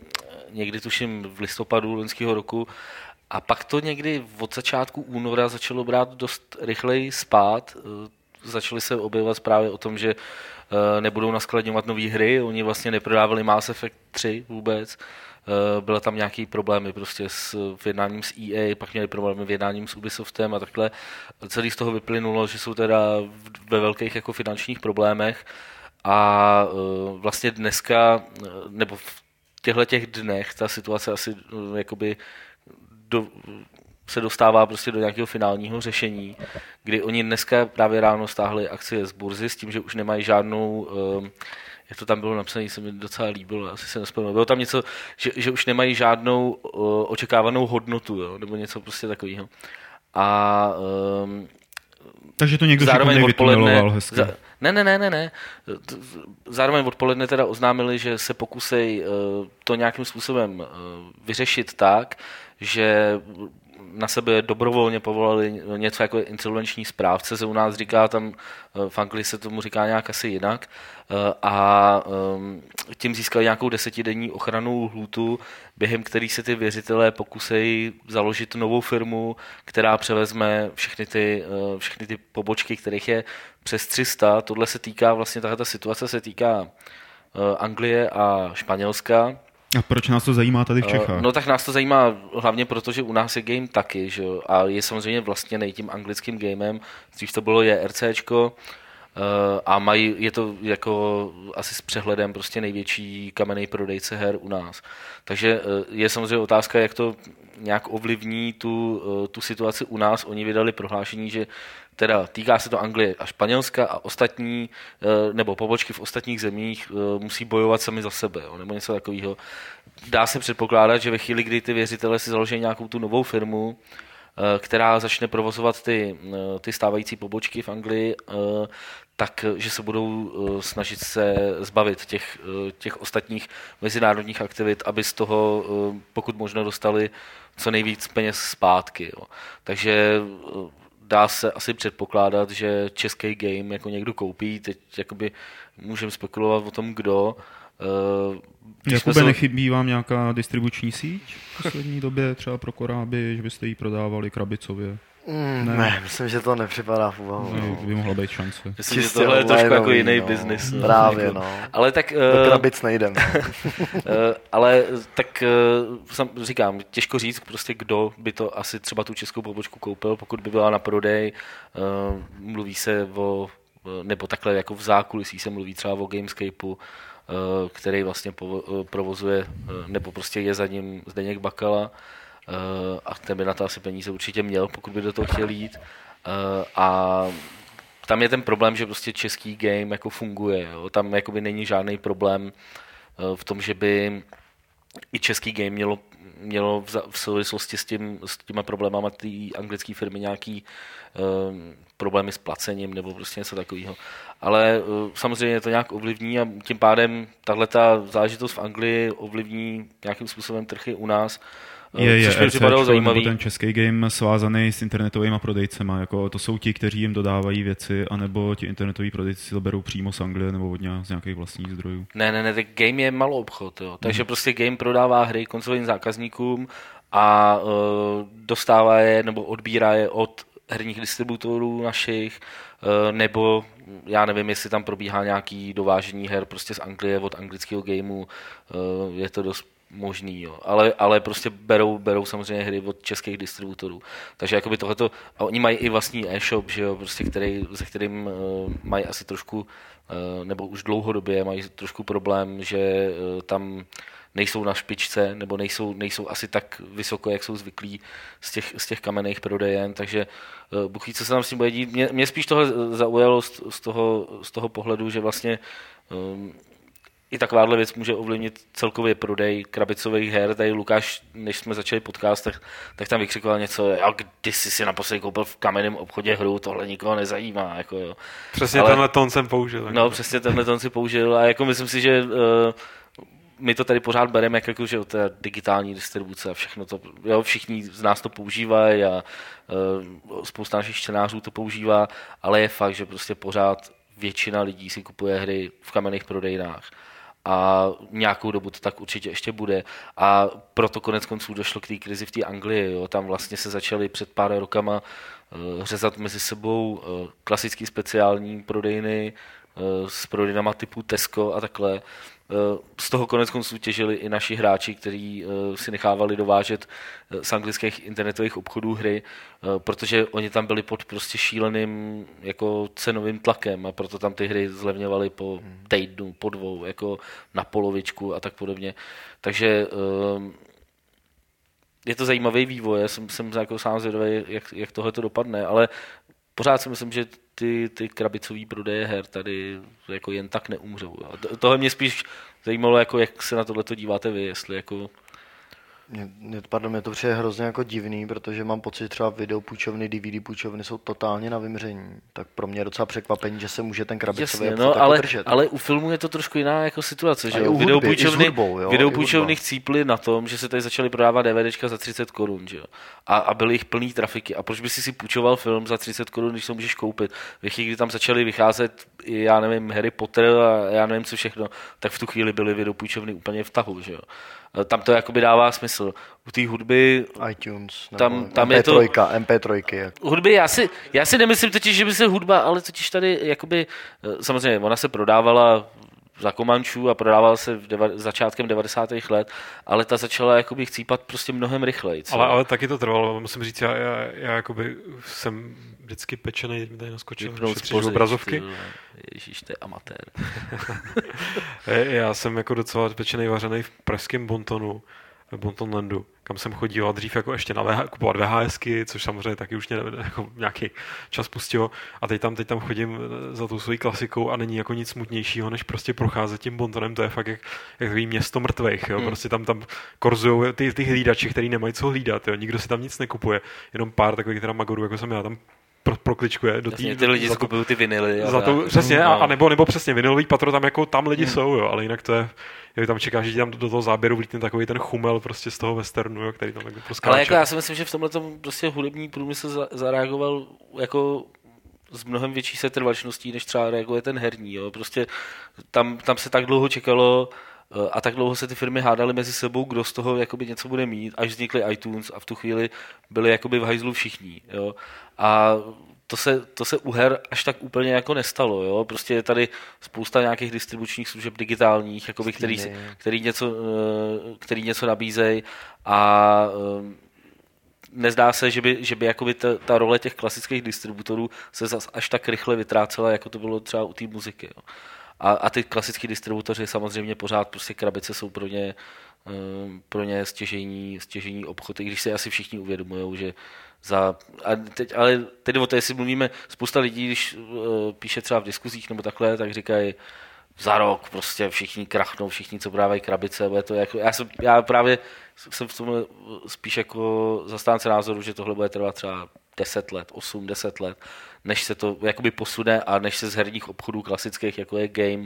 někdy tuším v listopadu loňského roku a pak to někdy od začátku února začalo brát dost rychleji spát. Eh, Začaly se objevovat zprávy o tom, že nebudou naskladňovat nové hry, oni vlastně neprodávali Mass Effect 3 vůbec. Eh, Byla tam nějaký problémy prostě s v jednáním s EA, pak měli problémy v jednáním s Ubisoftem a takhle. Celý z toho vyplynulo, že jsou teda ve velkých jako finančních problémech a eh, vlastně dneska, eh, nebo v těchto těch dnech, ta situace asi jakoby do, se dostává prostě do nějakého finálního řešení, kdy oni dneska právě ráno stáhli akcie z burzy s tím, že už nemají žádnou, jak to tam bylo napsané, se mi docela líbilo, asi se nespomínám. Bylo tam něco, že, že už nemají žádnou eh, očekávanou hodnotu, jo, nebo něco prostě takového. A um, Takže to někdo zároveň odpoledne... hezky. Za, ne, ne, ne, ne, ne. Zároveň odpoledne teda oznámili, že se pokusej eh, to nějakým způsobem eh, vyřešit tak, že na sebe dobrovolně povolali něco jako insolvenční správce, se u nás říká tam, eh, v Anglii se tomu říká nějak asi jinak, eh, a eh, tím získali nějakou desetidenní ochranou lhůtu, během který se ty věřitelé pokusejí založit novou firmu, která převezme všechny ty, eh, všechny ty pobočky, kterých je přes 300. Tohle se týká, vlastně tahle ta situace se týká Anglie a Španělska. A proč nás to zajímá tady v Čechách? No tak nás to zajímá hlavně proto, že u nás je game taky, že jo? a je samozřejmě vlastně nejtím anglickým gamem, dřív to bylo JRCčko, eh, a mají, je to jako asi s přehledem prostě největší kamenný prodejce her u nás. Takže eh, je samozřejmě otázka, jak to, nějak ovlivní tu, eh, tu situaci u nás. Oni vydali prohlášení, že teda týká se to Anglie a Španělska a ostatní, eh, nebo pobočky v ostatních zemích musí bojovat sami za sebe, jo, nebo něco takového. Dá se předpokládat, že ve chvíli, kdy ty věřitele si založí nějakou tu novou firmu, která začne provozovat ty, ty stávající pobočky v Anglii, tak že se budou eh, snažit se zbavit těch, eh, těch ostatních mezinárodních aktivit, aby z toho eh, pokud možno dostali co nejvíc peněz zpátky. Jo. Takže dá se asi předpokládat, že český game jako někdo koupí, teď jakoby můžeme spekulovat o tom, kdo. Jakube, se... nechybí vám nějaká distribuční síť v poslední době, třeba pro koráby, že byste ji prodávali krabicově? Mm, ne. ne, myslím, že to nepřipadá v úvahu. No, by mohla být šance. Myslím, že tohle je trošku jako jiný no. biznis. No. Právě, jako- no. *laughs* Ale tak... Do krabic nejdem. No. *laughs* ale tak sam, říkám, těžko říct prostě, kdo by to asi třeba tu českou pobočku koupil, pokud by byla na prodej. Mluví se o, nebo takhle jako v zákulisí se mluví třeba o Gamescapeu, který vlastně provozuje, nebo prostě je za ním Zdeněk Bakala Eh, a ten by na to asi peníze určitě měl, pokud by do toho chtěl jít. Eh, a tam je ten problém, že prostě český game jako funguje. Jo. Tam jakoby není žádný problém eh, v tom, že by i český game mělo, mělo v, v souvislosti s, tím, s těma problémama té anglické firmy nějaký um, problémy s placením nebo prostě něco takového. Ale uh, samozřejmě to nějak ovlivní a tím pádem tahle záležitost v Anglii ovlivní nějakým způsobem trhy u nás. Je, je, což mi zajímavý. ten český game svázaný s internetovými prodejcema. Jako to jsou ti, kteří jim dodávají věci, anebo ti internetoví prodejci si to berou přímo z Anglie nebo od nějak, z nějakých vlastních zdrojů. Ne, ne, ne, tak game je malou obchod. Jo. Takže hmm. prostě game prodává hry koncovým zákazníkům a uh, dostává je nebo odbírá je od herních distributorů našich, uh, nebo já nevím, jestli tam probíhá nějaký dovážení her prostě z Anglie od anglického gameu, uh, je to dost možný, jo. Ale, ale prostě berou, berou samozřejmě hry od českých distributorů. Takže jakoby tohleto, a oni mají i vlastní e-shop, že jo, prostě, který, se kterým uh, mají asi trošku, uh, nebo už dlouhodobě mají trošku problém, že uh, tam nejsou na špičce, nebo nejsou, nejsou asi tak vysoko, jak jsou zvyklí z těch, z těch kamenných prodejen, takže uh, Bůh co se tam s tím bude dít. Mě, mě spíš tohle zaujalo z, z, toho, z toho pohledu, že vlastně um, i takováhle věc může ovlivnit celkově prodej krabicových her. Tady Lukáš, než jsme začali podcast, tak, tak tam vykřikoval něco, a kdy jsi si naposledy koupil v kamenném obchodě hru, tohle nikoho nezajímá. Jako, jo. Přesně Ale, tenhle tón jsem použil. No, přesně tenhle tón si použil a jako myslím si, že uh, my to tady pořád bereme, jak jako, že to je digitální distribuce a všechno to, jo, všichni z nás to používají a uh, spousta našich čtenářů to používá, ale je fakt, že prostě pořád většina lidí si kupuje hry v kamenných prodejnách a nějakou dobu to tak určitě ještě bude. A proto konec konců došlo k té krizi v té Anglii. Jo. Tam vlastně se začaly před pár rokama uh, řezat mezi sebou uh, klasický speciální prodejny uh, s prodejnama typu Tesco a takhle. Eh, z toho konec konců těžili i naši hráči, kteří eh, si nechávali dovážet eh, z anglických internetových obchodů hry, protože oni tam byli pod prostě šíleným jako cenovým tlakem a proto tam ty hry zlevňovaly po hmm. týdnu, po dvou, jako na polovičku a tak podobně. Takže je to zajímavý vývoj, já jsem, jsem jako sám zvědavý, jak, jak tohle to dopadne, ale pořád si myslím, že ty, ty krabicový prodeje her tady jako jen tak neumřou. A tohle mě spíš zajímalo, jako jak se na tohle díváte vy, jestli jako mě, mě, pardon, mě to přijde hrozně jako divný, protože mám pocit, že třeba videopůjčovny, DVD půjčovny jsou totálně na vymření. Tak pro mě je docela překvapení, že se může ten krabicový Jasně, no, jako ale, držet. ale u filmu je to trošku jiná jako situace, že jo? Videopůjčovny, hudbou, videopůjčovny chcíply na tom, že se tady začaly prodávat DVDčka za 30 korun, že jo? A, a byly jich plný trafiky. A proč by si si půjčoval film za 30 korun, když to můžeš koupit? Ve chvíli, kdy tam začaly vycházet, já nevím, Harry Potter a já nevím co všechno, tak v tu chvíli byly videopůjčovny úplně v tahu, že jo? Tam to jakoby dává smysl. U té hudby... iTunes, tam, tam MP3, je to... MP3. Jak... Hudby, já si, já si nemyslím totiž, že by se hudba, ale totiž tady jakoby, eh, samozřejmě ona se prodávala za Komančů a prodávala se v deva, začátkem 90. let, ale ta začala jakoby chcípat prostě mnohem rychleji. Ale, ale taky to trvalo, musím říct, já, já, já jakoby jsem vždycky pečený, mi tady naskočil, šetříš obrazovky. Ježíš, to je amatér. *laughs* já jsem jako docela pečený vařený v pražském Bontonu, v Bontonlandu. Kam jsem chodil dřív jako ještě na VH, kupovat VHSky, což samozřejmě taky už mě jako nějaký čas pustilo. A teď tam, teď tam chodím za tou svojí klasikou a není jako nic smutnějšího, než prostě procházet tím bontonem. To je fakt jak, jak takový město mrtvých. Jo? Hmm. Prostě tam, tam korzují ty, ty hlídači, který nemají co hlídat. Jo? Nikdo si tam nic nekupuje. Jenom pár takových teda magorů, jako jsem já, tam pro, prokličkuje. Do tý, ty lidi skupují ty vinily. Za to, přesně, a, a, nebo, nebo přesně vinilový patro tam jako tam lidi hmm. jsou, jo, ale jinak to je, jak tam čekáš, že tam do, do toho záběru vlítne takový ten chumel prostě z toho westernu, jo, který tam jako proskáče. Ale jako já si myslím, že v tomhle tom prostě hudební průmysl za, zareagoval jako s mnohem větší setrvačností, než třeba reaguje ten herní. Jo. Prostě tam, tam se tak dlouho čekalo, eh, a tak dlouho se ty firmy hádaly mezi sebou, kdo z toho jakoby něco bude mít, až vznikly iTunes a v tu chvíli byli jakoby v hajzlu všichni. Jo. A to se, to se u her až tak úplně jako nestalo. Jo? Prostě je tady spousta nějakých distribučních služeb digitálních, jakoby, který, který, něco, eh, který něco nabízejí a eh, nezdá se, že by, že by jakoby ta, ta role těch klasických distributorů se zas až tak rychle vytrácela, jako to bylo třeba u té muziky. Jo? A, a ty klasický distributoři samozřejmě pořád prostě krabice jsou pro ně, eh, pro ně stěžení, stěžení obchod, i když si asi všichni uvědomují, že za, a teď, ale teď o to, jestli mluvíme, spousta lidí, když uh, píše třeba v diskuzích nebo takhle, tak říkají, za rok prostě všichni krachnou, všichni, co prodávají krabice, bude to jako, já, jsem, já právě jsem v tom spíš jako zastánce názoru, že tohle bude trvat třeba 10 let, 8, 10 let, než se to jakoby posune a než se z herních obchodů klasických, jako je game,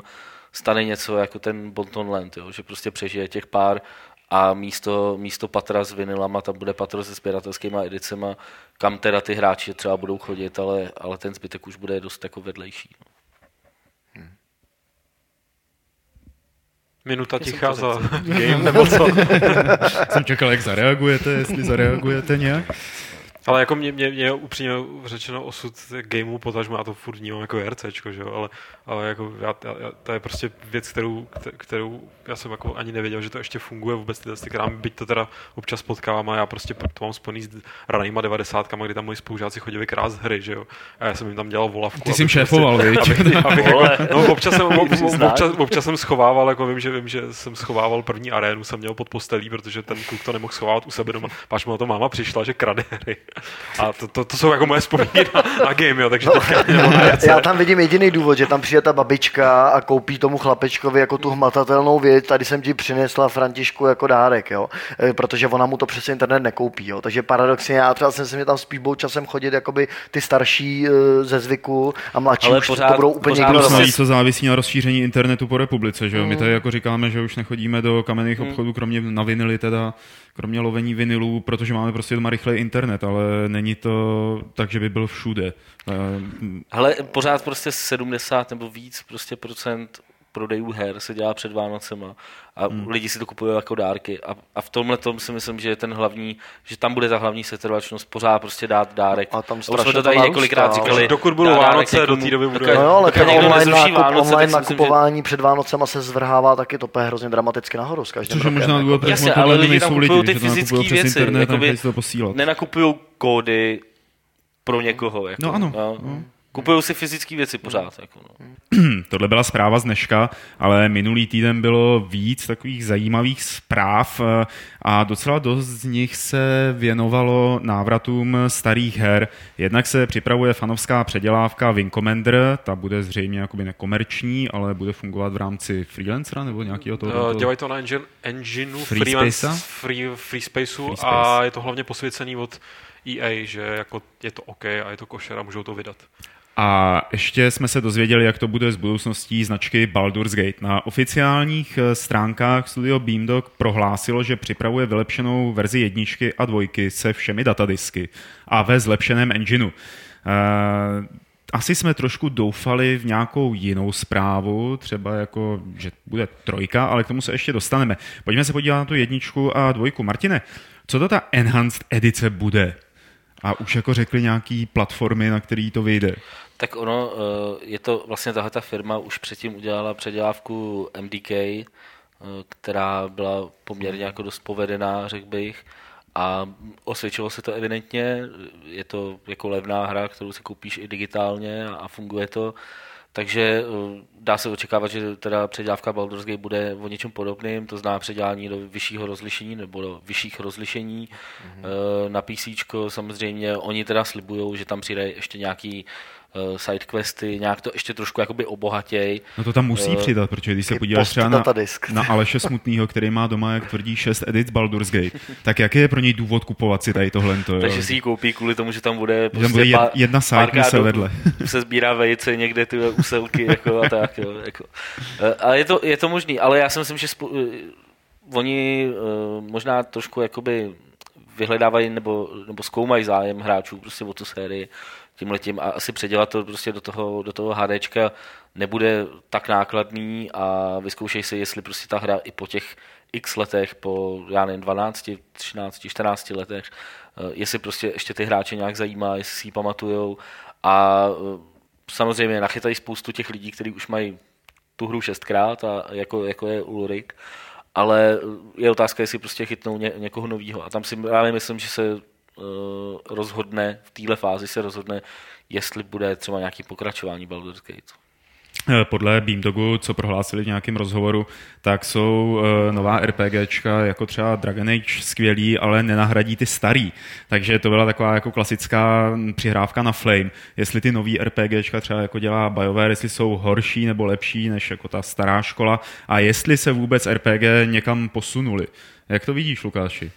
stane něco jako ten Bonton Land, jo? že prostě přežije těch pár a místo, místo patra s vinilama tam bude patro se sběratelskými edicema, kam teda ty hráči třeba budou chodit, ale, ale ten zbytek už bude dost jako vedlejší. No. Hmm. Minuta ticha za game, nebo co? *laughs* jsem čekal, jak zareagujete, jestli zareagujete nějak. Ale jako mě, mě, mě upřímně řečeno osud gameu potažmo, já to furt vnímám jako RCčko, že jo, ale, ale jako já, já, to je prostě věc, kterou, kterou já jsem jako ani nevěděl, že to ještě funguje vůbec ty testy, která byť to teda občas potkávám a já prostě to mám spojený s ranýma devadesátkama, kdy tam moji spolužáci chodili krát hry, že jo, a já jsem jim tam dělal volavku. Ty jsi jim šéfoval, prostě, abych, abych, jako, no, občas jsem, občas, občas, jsem schovával, jako vím, že vím, že jsem schovával první arénu, jsem měl pod postelí, protože ten kluk to nemohl schovávat u sebe doma. Páč mu to máma přišla, že krade hry. A to, to, to jsou jako moje vzpomínky na, na game, jo, takže no, já, já tam vidím jediný důvod, že tam přijde ta babička a koupí tomu chlapečkovi jako tu hmatatelnou věc, tady jsem ti přinesla Františku jako dárek, jo, e, protože ona mu to přes internet nekoupí, jo. takže paradoxně já třeba jsem se mi tam spíš časem chodit jakoby ty starší e, ze zvyku a mladší Ale už pořád, to budou úplně pořád někdo to závisí na rozšíření internetu po republice, že jo? My hmm. tady jako říkáme, že už nechodíme do kamenných hmm. obchodů, kromě na vinily teda, kromě lovení vinilů, protože máme prostě doma rychlej internet, ale není to tak, že by byl všude. Ale pořád prostě 70 nebo víc prostě procent prodejů her se dělá před Vánocema a hmm. lidi si to kupují jako dárky a, a v tomhle tom si myslím, že je ten hlavní, že tam bude ta hlavní setrvačnost pořád prostě dát dárek. A tam už jsme to tady několikrát říkali. Dokud budou Vánoce, do té doby bude. No, ale ten online, nákup, Vánoce, online nakupování že... před Vánocema se zvrhává taky to hrozně dramaticky nahoru s každým Což je možná důvod, proč ale lidi nakupují ty fyzické věci, nenakupují kódy pro někoho. Jako, no ano. No. Kupují si fyzické věci pořád. Jako no. *clears throat* Tohle byla zpráva z dneška, ale minulý týden bylo víc takových zajímavých zpráv eh, a docela dost z nich se věnovalo návratům starých her. Jednak se připravuje fanovská předělávka Wing Commander, ta bude zřejmě jakoby nekomerční, ale bude fungovat v rámci freelancera nebo nějakého toho? Uh, dělají to na engine, engineu free, freelance, free, free, spaceu free space. a je to hlavně posvěcený od EA, že jako je to OK a je to košer a můžou to vydat. A ještě jsme se dozvěděli, jak to bude s budoucností značky Baldur's Gate. Na oficiálních eh, stránkách studio Beamdog prohlásilo, že připravuje vylepšenou verzi jedničky a dvojky se všemi datadisky a ve zlepšeném engineu. Eh, asi jsme trošku doufali v nějakou jinou zprávu, třeba jako, že bude trojka, ale k tomu se ještě dostaneme. Pojďme se podívat na tu jedničku a dvojku. Martine, co to ta enhanced edice bude? A už jako řekli nějaký platformy, na který to vyjde. Tak ono, eh, je to vlastně tahle ta firma už předtím udělala předělávku MDK, eh, která byla poměrně jako dost povedená, řekl bych. A osvědčilo se to evidentně, je to jako levná hra, kterou si koupíš i digitálně a funguje to. takže uh, dá se očekávat, že teda předělávka Baldur's Gate bude o něčem podobným, to znamená předělání do vyššího rozlišení nebo do vyšších rozlišení mm-hmm. na PC. Samozřejmě oni teda slibují, že tam přijde ještě nějaký sidequesty, nějak to ještě trošku jakoby obohatěj. No to tam musí uh, přidat, protože když se podíváš třeba na, na Aleše Smutnýho, který má doma, jak tvrdí, 6 edit Baldur's Gate, tak jaký je pro něj důvod kupovat si tady tohle? Takže si ji koupí kvůli tomu, že tam bude, prostě tam bude pár, jedna side se vedle. *laughs* se sbírá vejce někde ty úselky jako a tak. Jo, jako. Uh, ale je to, je to možný, ale já si myslím, že spo, uh, oni uh, možná trošku jakoby vyhledávají nebo, nebo zkoumají zájem hráčů prostě o tu sérii tímhletím a asi předělat to prostě do toho, do toho HDčka nebude tak nákladný a vyzkoušej si, jestli prostě ta hra i po těch x letech, po já nevím, 12, 13, 14 letech, eh, jestli prostě ještě ty hráče nějak zajímá, jestli si ji pamatujou a eh, samozřejmě nachytají spoustu těch lidí, kteří už mají tu hru šestkrát a jako, jako je Ulrik, ale je otázka, jestli prostě chytnou ně, někoho nového. A tam si já myslím, že se Eh, rozhodne, v téhle fázi se rozhodne, jestli bude třeba nějaký pokračování Baldur's Gate. Eh, podle Beamdogu, co prohlásili v nějakém rozhovoru, tak jsou uh, nová RPGčka jako třeba Dragon Age skvělý, ale nenahradí ty starý. Takže to byla taková jako klasická přihrávka na Flame. Jestli ty nový RPGčka třeba jako dělá BioWare, jestli jsou horší nebo lepší než jako ta stará škola a jestli se vůbec RPG někam posunuli. Jak to vidíš, Lukáši?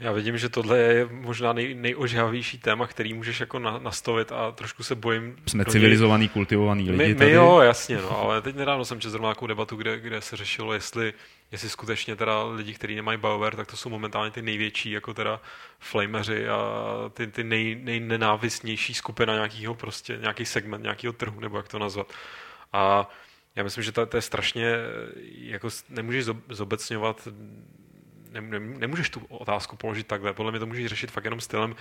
Já vidím, že tohle je možná nej, nejožhavější téma, který můžeš jako na, nastavit a trošku se bojím. Jsme civilizovaný, něj... kultivovaný lidi my, tady. My jo, jasně, no, ale teď nedávno jsem četl zrovna nějakou debatu, kde, kde se řešilo, jestli, jestli skutečně teda lidi, kteří nemají BioWare, tak to jsou momentálně ty největší, jako teda flameři a ty, ty nej, nejnenávistnější skupina nějakého prostě, nějaký segment nějakého trhu, nebo jak to nazvat. A já myslím, že to, to je strašně, jako nemůžeš zobecňovat ne, ne, nemůžeš tu otázku položit takhle. Podle mě to můžeš řešit fakt jenom stylem,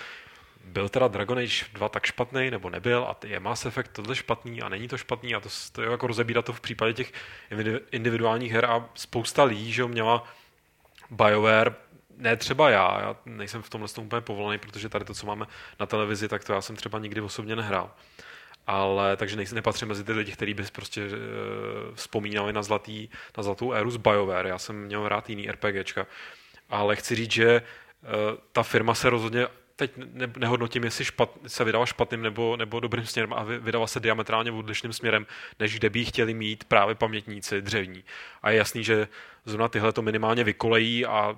byl teda Dragon Age 2 tak špatný, nebo nebyl, a je Mass Effect tohle špatný a není to špatný, a to, to je jako rozebírat to v případě těch individuálních her a spousta lidí, že měla BioWare, ne třeba já, já nejsem v tomhle úplně povolený, protože tady to, co máme na televizi, tak to já jsem třeba nikdy osobně nehrál. Ale takže nejsem, nepatřím mezi ty lidi, kteří by prostě uh, vzpomínali na, zlatý, na zlatou éru z BioWare. Já jsem měl rád jiný RPGčka ale chci říct, že uh, ta firma se rozhodně teď ne, nehodnotím, jestli špat, se vydala špatným nebo, nebo dobrým směrem a vydala se diametrálně odlišným směrem, než kde by chtěli mít právě pamětníci dřevní. A je jasný, že zrovna tyhle to minimálně vykolejí a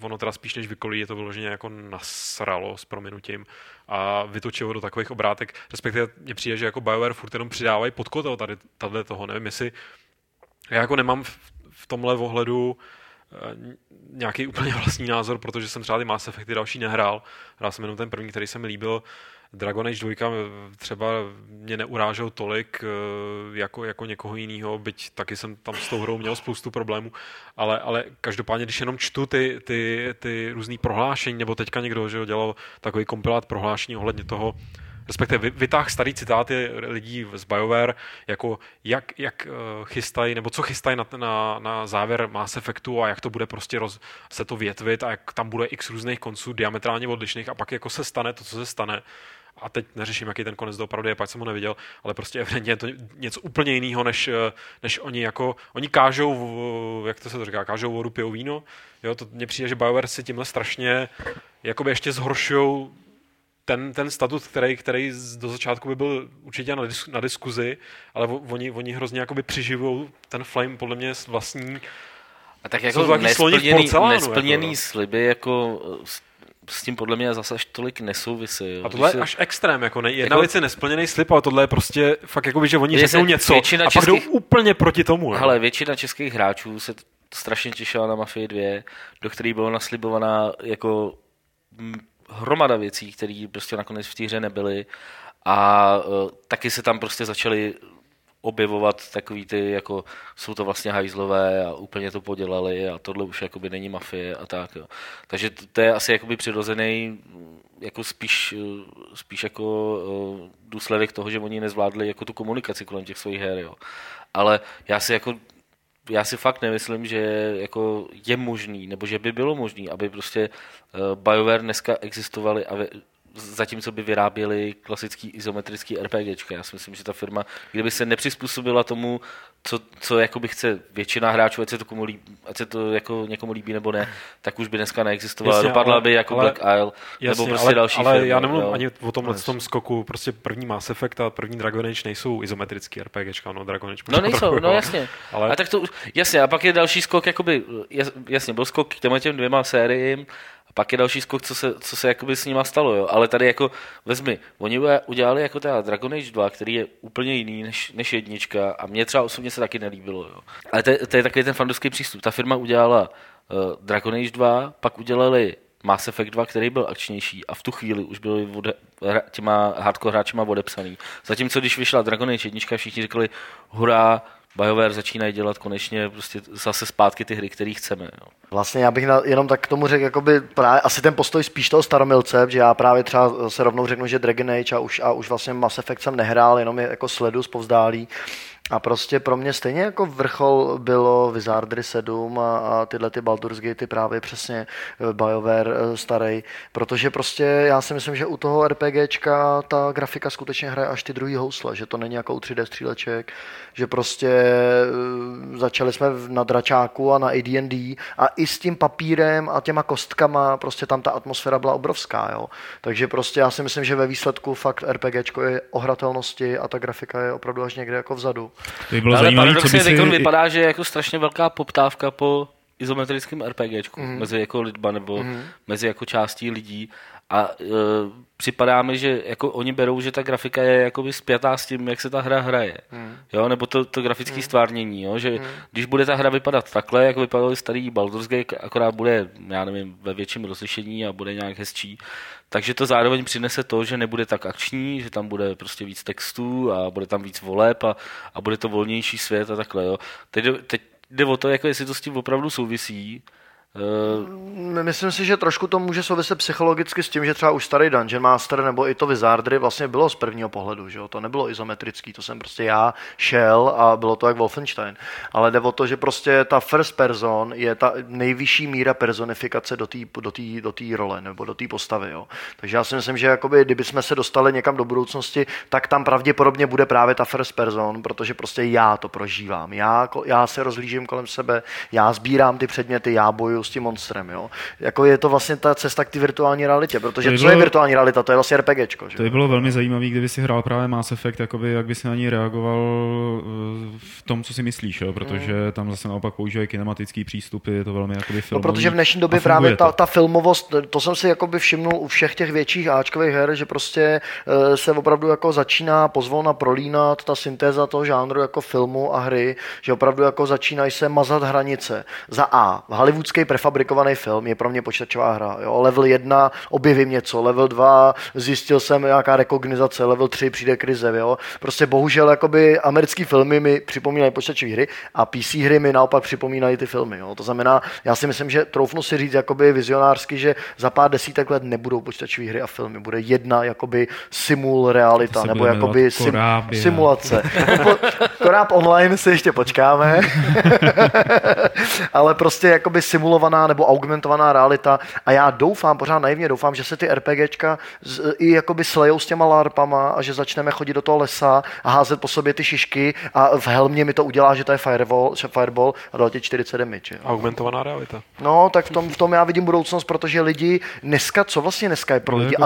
ono teda spíš než vykolí, je to vyloženě jako nasralo s prominutím a vytočilo do takových obrátek, respektive mně přijde, že jako BioWare furt jenom přidávají pod tady, tady toho, nevím, jestli já jako nemám v, v tomhle ohledu Eh, nějaký úplně *laughs* vlastní názor, protože jsem třeba ty Mass Effecty další nehrál. Hrál jsem jenom ten první, který se mi líbil. Dragon Age 2 eh, třeba mě neurážel tolik eh, jako, jako někoho jiného, byť taky jsem tam s tou hrou měl spoustu problémů, ale, ale každopádně, když jenom čtu ty, ty, ty různé prohlášení, nebo teďka někdo že dělal takový kompilát prohlášení ohledně toho, respektive vytáh starý citáty lidí z BioWare, jako jak, jak eh, chystají, nebo co chystají na, na, na závěr Mass Effectu a jak to bude prostě roz, se to větvit a jak tam bude x různých konců diametrálně odlišných a pak jako se stane to, co se stane, a teď neřeším, jaký ten konec doopravdy je, pak jsem ho neviděl, ale prostě evidentně je to něco úplně jiného, než, eh, než oni jako, oni kážou, jak to se to říká, kážou vodu, pijou víno, jo, to mně přijde, že BioWare si tímhle strašně jakoby ještě zhoršují ten, ten statut, který, který do začátku by byl určitě na, dis, na diskuzi, ale oni, oni hrozně jakoby přiživují ten flame podle mě vlastní a tak jako nesplněný, porcelánu, nesplněný jako, sliby jako s tím podle mě zase až tolik nesouvisí. Jo. A tohle je až extrém, jako ne, jedna jako, věc je nesplněný slib, ale tohle je prostě fakt jako by, že oni řeknou něco a českých, pak jdou úplně proti tomu. Ale většina českých hráčů se strašně těšila na Mafii 2, do které byla naslibovaná jako hromada věcí, které prostě nakonec v té hře nebyly a uh, taky se tam prostě začaly objevovat takový ty, jako jsou to vlastně hajzlové a úplně to podělali a tohle už jakoby není mafie a tak. Jo. Takže to, to je asi jakoby přirozený jako spíš, spíš jako uh, důsledek toho, že oni nezvládli jako tu komunikaci kolem těch svých her. Jo. Ale já si jako já si fakt nemyslím, že jako je možný, nebo že by bylo možný, aby prostě uh, BioWare dneska existovali a zatímco by vyráběli klasický izometrický RPGčka. Já si myslím, že ta firma, kdyby se nepřizpůsobila tomu, co, co jakoby chce většina hráčů, ať se to, komu líbí, ať se to jako někomu líbí nebo ne, tak už by dneska neexistovala. Jasně, Dopadla ale- by jako ale- Black Isle, Jasně, nebo prostě ale, další ale firmy, já nemluvím jo. ani o tomhle tom skoku, prostě první Mass Effect a první Dragon Age nejsou izometrický RPGčka, no Dragon Age No možná nejsou, trochu, no jasně. Ale-. A tak to, jasně, a pak je další skok, jakoby, jas- jasně, byl skok k těm dvěma sériím, pak je další skok, co se, co se jakoby s nima stalo, jo. Ale tady jako, vezmi, oni udělali jako teda Dragon Age 2, který je úplně jiný než, než jednička a mě třeba osobně se taky nelíbilo, jo. Ale to, je- to je takový ten fandovský přístup. Ta firma udělala uh, Dragon Age 2, pak udělali Mass Effect 2, který byl akčnější a v tu chvíli už byli ode, těma hardcore hráčima odepsaný. Zatímco když vyšla Dragon Age 1, všichni řekli, hurá, BioWare začínají dělat konečně prostě zase zpátky ty hry, které chceme. Jo. Vlastně já bych na, jenom tak k tomu řekl, jakoby právě asi ten postoj spíš toho staromilce, že já právě třeba se rovnou řeknu, že Dragon Age a už, a už vlastně Mass Effect jsem nehrál, jenom je jako sledu zpovzdálí. A prostě pro mě stejně jako vrchol bylo Wizardry 7 a, a tyhle ty Baldur's Gate právě přesně eh, BioWare eh, starý, protože prostě já si myslím, že u toho RPGčka ta grafika skutečně hraje až ty druhý housle, že to není jako u 3D stříleček, že prostě eh, začali jsme na dračáku a na AD&D a i s tím papírem a těma kostkama prostě tam ta atmosféra byla obrovská, jo. Takže prostě já si myslím, že ve výsledku fakt RPGčko je o hratelnosti a ta grafika je opravdu až někde jako vzadu. To by bylo Ale zajímavé, co by si... teď vypadá, že je jako strašně velká poptávka po izometrickém RPGčku Mhm. mm. mezi jako lidma nebo mm. mezi jako částí lidí a e, připadá mi, že jako oni berou, že ta grafika je jakoby spjatá s tím, jak se ta hra hraje. Mm. Jo, nebo to, to grafické mm. stvárnění, jo, že mm. když bude ta hra vypadat takhle, jako vypadaly starý Baldur's Gate, akorát bude, já nevím, ve větším rozlišení a bude nějak hezčí, takže to zároveň přinese to, že nebude tak akční, že tam bude prostě víc textů a bude tam víc voleb a, a bude to volnější svět a takhle. Jo. Teď, jde- teď jde o to, jako jestli to s tím opravdu souvisí. Eh, Myslím si, že trošku to může souviset psychologicky s tím, že třeba už starý Dungeon Master nebo i to Wizardry vlastně bylo z prvního pohledu, že jo? to nebylo izometrický, to jsem prostě já šel a bylo to jak Wolfenstein. Ale jde o to, že prostě ta first person je ta nejvyšší míra personifikace do té do tý, do tý role nebo do té postavy. Jo? Takže já si myslím, že jakoby, kdyby jsme se dostali někam do budoucnosti, tak tam pravděpodobně bude právě ta first person, protože prostě já to prožívám. Já, já se rozhlížím kolem sebe, já sbírám ty předměty, já bojuju s tím monstrem. Jo? Jako je to vlastně ta cesta k té virtuální realitě, protože To by co je bylo- virtuální realita? To je vlastně RPGčko. Že? To by bylo velmi zajímavé, kdyby si hrál právě Mass Effect, jakoby, jak by si na ní reagoval eh, v tom, co si myslíš, jo? protože tam zase naopak používají kinematický přístupy, je to velmi jakoby No, filmový. protože v dnešní době právě ta, ta filmovost, to jsem si jakoby všimnul u všech těch větších Ačkových her, že prostě eh, se opravdu jako začíná pozvolna prolínat ta syntéza toho žánru jako filmu a hry, že opravdu jako začínají se mazat hranice. Za A, hollywoodský prefabrikovaný film je pro mě počítačová hra. Jo? Level 1 objevím něco, level 2 zjistil jsem nějaká rekognizace, level 3 přijde krize. Jo? Prostě bohužel jakoby americký filmy mi připomínají počítačové hry a PC hry mi naopak připomínají ty filmy. Jo? To znamená, já si myslím, že troufnu si říct jakoby vizionářsky, že za pár desítek let nebudou počítačové hry a filmy. Bude jedna jakoby simul realita, nebo jakoby sim, simulace. *laughs* Koráb online si ještě počkáme, *laughs* ale prostě jakoby simulovaná nebo augmentovaná realita a já doufám, pořád naivně doufám, že se ty RPGčka z, i jakoby slejou s těma larpama a že začneme chodit do toho lesa a házet po sobě ty šišky a v helmě mi to udělá, že to je fireball, že fireball a dá ti 40 damage. jo. Augmentovaná realita. No, tak v tom, v tom já vidím budoucnost, protože lidi dneska, co vlastně dneska je pro lidi